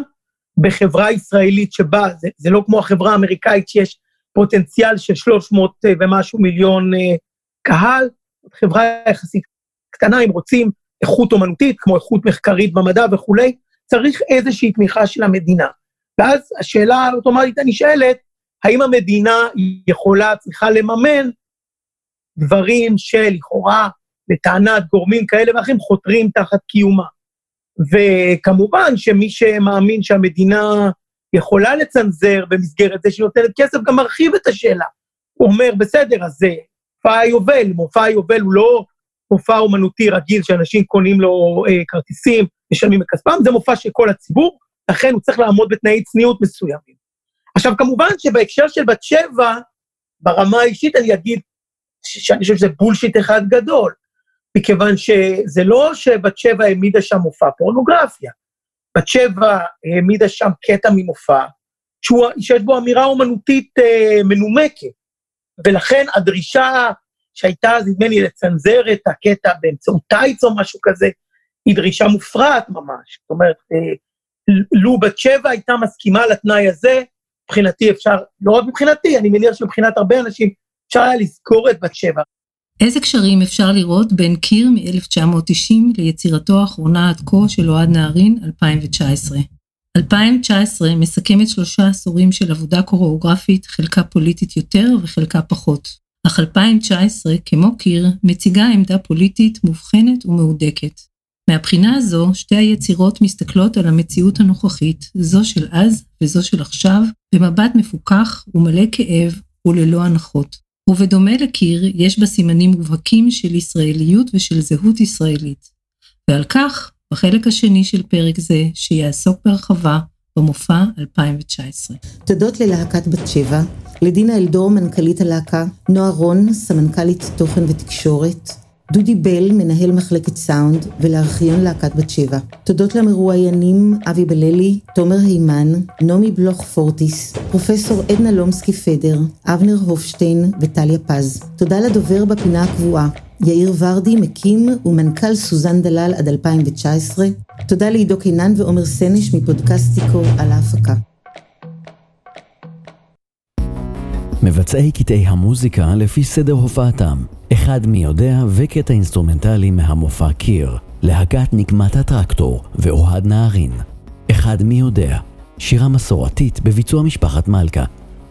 S12: בחברה ישראלית שבה, זה, זה לא כמו החברה האמריקאית שיש פוטנציאל של 300 ומשהו מיליון אה, קהל, חברה יחסית קטנה, אם רוצים איכות אומנותית, כמו איכות מחקרית במדע וכולי, צריך איזושהי תמיכה של המדינה. ואז השאלה האוטומטית הנשאלת, האם המדינה יכולה, צריכה לממן דברים שלכאורה, לטענת גורמים כאלה ואחרים, חותרים תחת קיומה. וכמובן שמי שמאמין שהמדינה יכולה לצנזר במסגרת זה שהיא נותנת כסף, גם מרחיב את השאלה. הוא אומר, בסדר, אז זה מופע היובל, מופע היובל הוא לא מופע אומנותי רגיל שאנשים קונים לו אה, כרטיסים, משלמים מכספם, זה מופע של כל הציבור, לכן הוא צריך לעמוד בתנאי צניעות מסוימים. עכשיו, כמובן שבהקשר של בת שבע, ברמה האישית אני אגיד שאני חושב שזה בולשיט אחד גדול, מכיוון שזה לא שבת שבע העמידה שם מופע פורנוגרפיה. בת שבע העמידה שם קטע ממופע, שהוא, שיש בו אמירה אומנותית אה, מנומקת, ולכן הדרישה שהייתה נדמה לי, לצנזר את הקטע באמצעות טייץ או משהו כזה, היא דרישה מופרעת ממש. זאת אומרת, אה, לו בת שבע הייתה מסכימה לתנאי הזה, מבחינתי אפשר, לא רק מבחינתי, אני מניח שמבחינת הרבה אנשים, אפשר היה לזכור את בת שבע.
S4: איזה קשרים אפשר לראות בין קיר מ-1990 ליצירתו האחרונה עד כה של אוהד נהרין, 2019? 2019 מסכמת שלושה עשורים של עבודה קוריאוגרפית, חלקה פוליטית יותר וחלקה פחות. אך 2019, כמו קיר, מציגה עמדה פוליטית מובחנת ומהודקת. מהבחינה הזו, שתי היצירות מסתכלות על המציאות הנוכחית, זו של אז וזו של עכשיו, במבט מפוכח ומלא כאב וללא הנחות. ובדומה לקיר, יש בה סימנים מובהקים של ישראליות ושל זהות ישראלית. ועל כך, בחלק השני של פרק זה, שיעסוק בהרחבה במופע 2019.
S2: תודות ללהקת בת שבע, לדינה אלדור, מנכ"לית הלהקה, נועה רון, סמנכ"לית תוכן ותקשורת, דודי בל, מנהל מחלקת סאונד, ולארכיון להקת בת שבע. תודות למרואיינים אבי בללי, תומר הימן, נעמי בלוך פורטיס, פרופסור עדנה לומסקי פדר, אבנר הופשטיין וטליה פז. תודה לדובר בפינה הקבועה, יאיר ורדי, מקים ומנכ"ל סוזן דלל עד 2019. תודה לעידו קינן ועומר סנש מפודקסטיקו על ההפקה.
S3: מבצעי קטעי המוזיקה לפי סדר הופעתם, אחד מי יודע וקטע אינסטרומנטלי מהמופע קיר, להקת נקמת הטרקטור ואוהד נהרין. אחד מי יודע, שירה מסורתית בביצוע משפחת מלכה.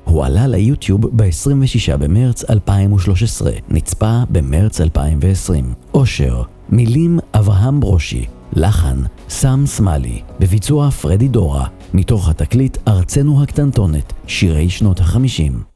S3: הוא עלה ליוטיוב ב-26 במרץ 2013, נצפה במרץ 2020. אושר, מילים אברהם ברושי, לחן סם סמלי, בביצוע פרדי דורה, מתוך התקליט ארצנו הקטנטונת, שירי שנות החמישים.